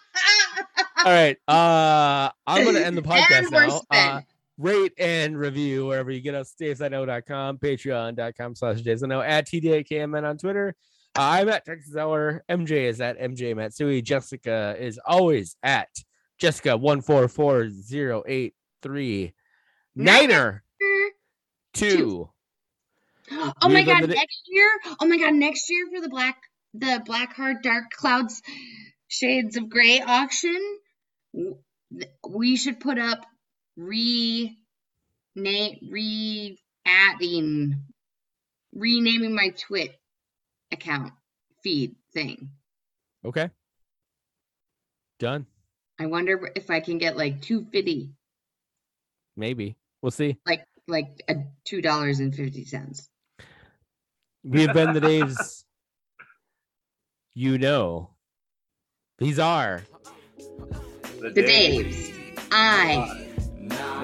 All right. Uh, I'm gonna end the podcast now. Uh, rate and review wherever you get us. DavesIKnow.com, Patreon.com slash DavesIKnow, at TDAKMN on Twitter. Uh, I'm at Texas Hour. MJ is at MJ Matsui. Jessica is always at Jessica one four four zero eight three. Niner two. Oh We my god, the- next year. Oh my god, next year for the black the black heart dark clouds shades of gray auction, we should put up re name re adding renaming my twit account feed thing. Okay. Done. I wonder if I can get like 250 Maybe. We'll see. like like a two dollars and fifty cents. We have been the Daves. You know. These are The Daves. I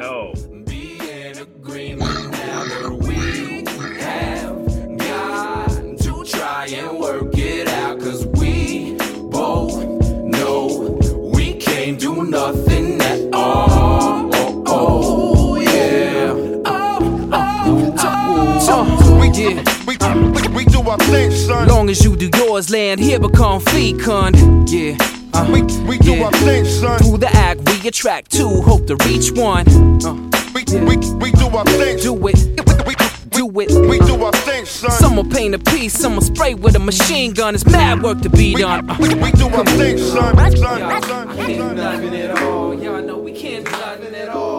No. Be in agreement now that we have got to try and work it out. Cause we both know we can't do nothing at all. Oh, oh, yeah. Oh, oh, oh, We, yeah. we, we, we do our thing, son. Long as you do yours, land here become fecund. Yeah. Uh, We, we do yeah. our thing, son. Through the act, we attract two, hope to reach one. Uh, We, we, we do our thing. do it, We, do it. we do our thing, son. Some will paint a piece, some will spray with a machine gun. It's mad work to be We, done. Uh, we, we do our thing, son. Son, y'all, son, I can't do son. nothing at all. Y'all we can't do nothing at all. Nah, yo, I can't do nothing at all. Y'all know we can't do nothing at all.